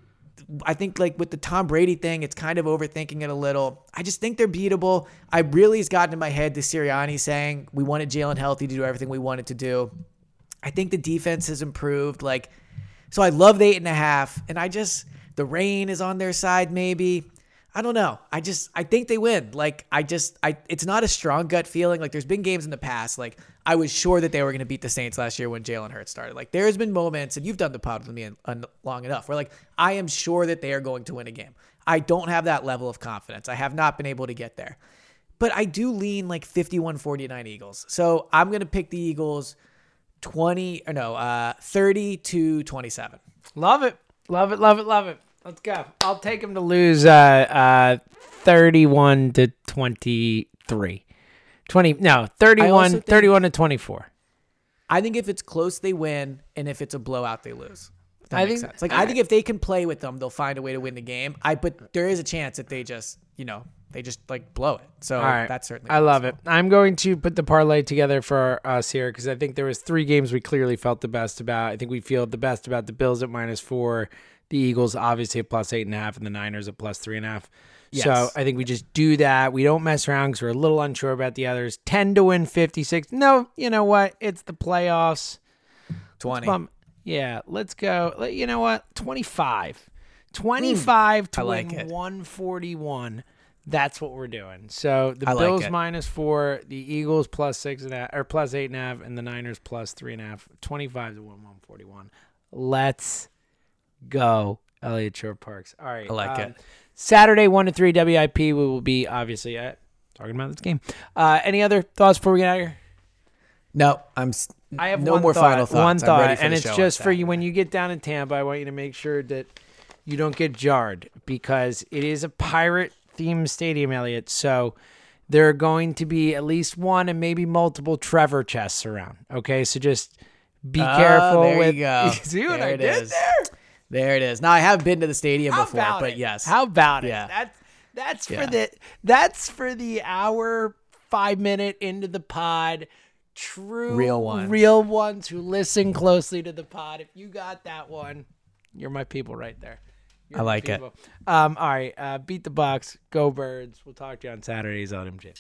I think like with the Tom Brady thing, it's kind of overthinking it a little. I just think they're beatable. I really has gotten in my head the Sirianni saying we wanted Jalen healthy to do everything we wanted to do. I think the defense has improved. Like, so I love the eight and a half, and I just the rain is on their side. Maybe I don't know. I just I think they win. Like I just I it's not a strong gut feeling. Like there's been games in the past. Like I was sure that they were going to beat the Saints last year when Jalen Hurts started. Like there's been moments, and you've done the pod with me in, in, long enough, where like I am sure that they are going to win a game. I don't have that level of confidence. I have not been able to get there, but I do lean like 51-49 Eagles. So I'm going to pick the Eagles 20 or no, uh, 30 to 27. Love it. Love it. Love it. Love it. Let's go. I'll take them to lose uh, uh, 31 to 23. 20 no, 31 think- 31 to 24. I think if it's close, they win, and if it's a blowout, they lose. That I makes think- sense. Like I think if they can play with them, they'll find a way to win the game. I but there is a chance that they just you know they just like blow it. So All right. that's certainly I love it. I'm going to put the parlay together for us here because I think there was three games we clearly felt the best about. I think we feel the best about the Bills at minus four, the Eagles obviously at plus eight and a half, and the Niners at plus three and a half. So I think we just do that. We don't mess around because we're a little unsure about the others. Ten to win fifty six. No, you know what? It's the playoffs. Twenty. Bum. Yeah, let's go. You know what? 25. 25 to Hmm. I like win 141. That's what we're doing. So the I Bills it. minus four, the Eagles plus six and a half, or plus eight and a half, and the Niners plus three and a half. 25 to win 141. Let's go, Eliot Shorr-Parks. All right. I like um, it. Saturday, 1 to 3 WIP. We will be obviously at, talking about this game. Uh, any other thoughts before we get out of here? No, I'm. I have no one more thought, final thoughts. One I'm thought, ready for and it's just for you when you get down in Tampa. I want you to make sure that you don't get jarred because it is a pirate themed stadium, Eliot. So there are going to be at least one and maybe multiple Trevor chests around. Okay, so just be Oh, careful there with. you go. See what There I it did is. there? There it is. Now I have been to the stadium How before, but it? yes. How about it? Yeah. That's that's Yeah. for the that's for the hour five minute into the pod. True Real ones. real ones who listen closely to the pod. If you got that one, you're my people right there. You're I like it. Um, all right, uh, beat the Bucs, go birds. We'll talk to you on Saturdays on MJ.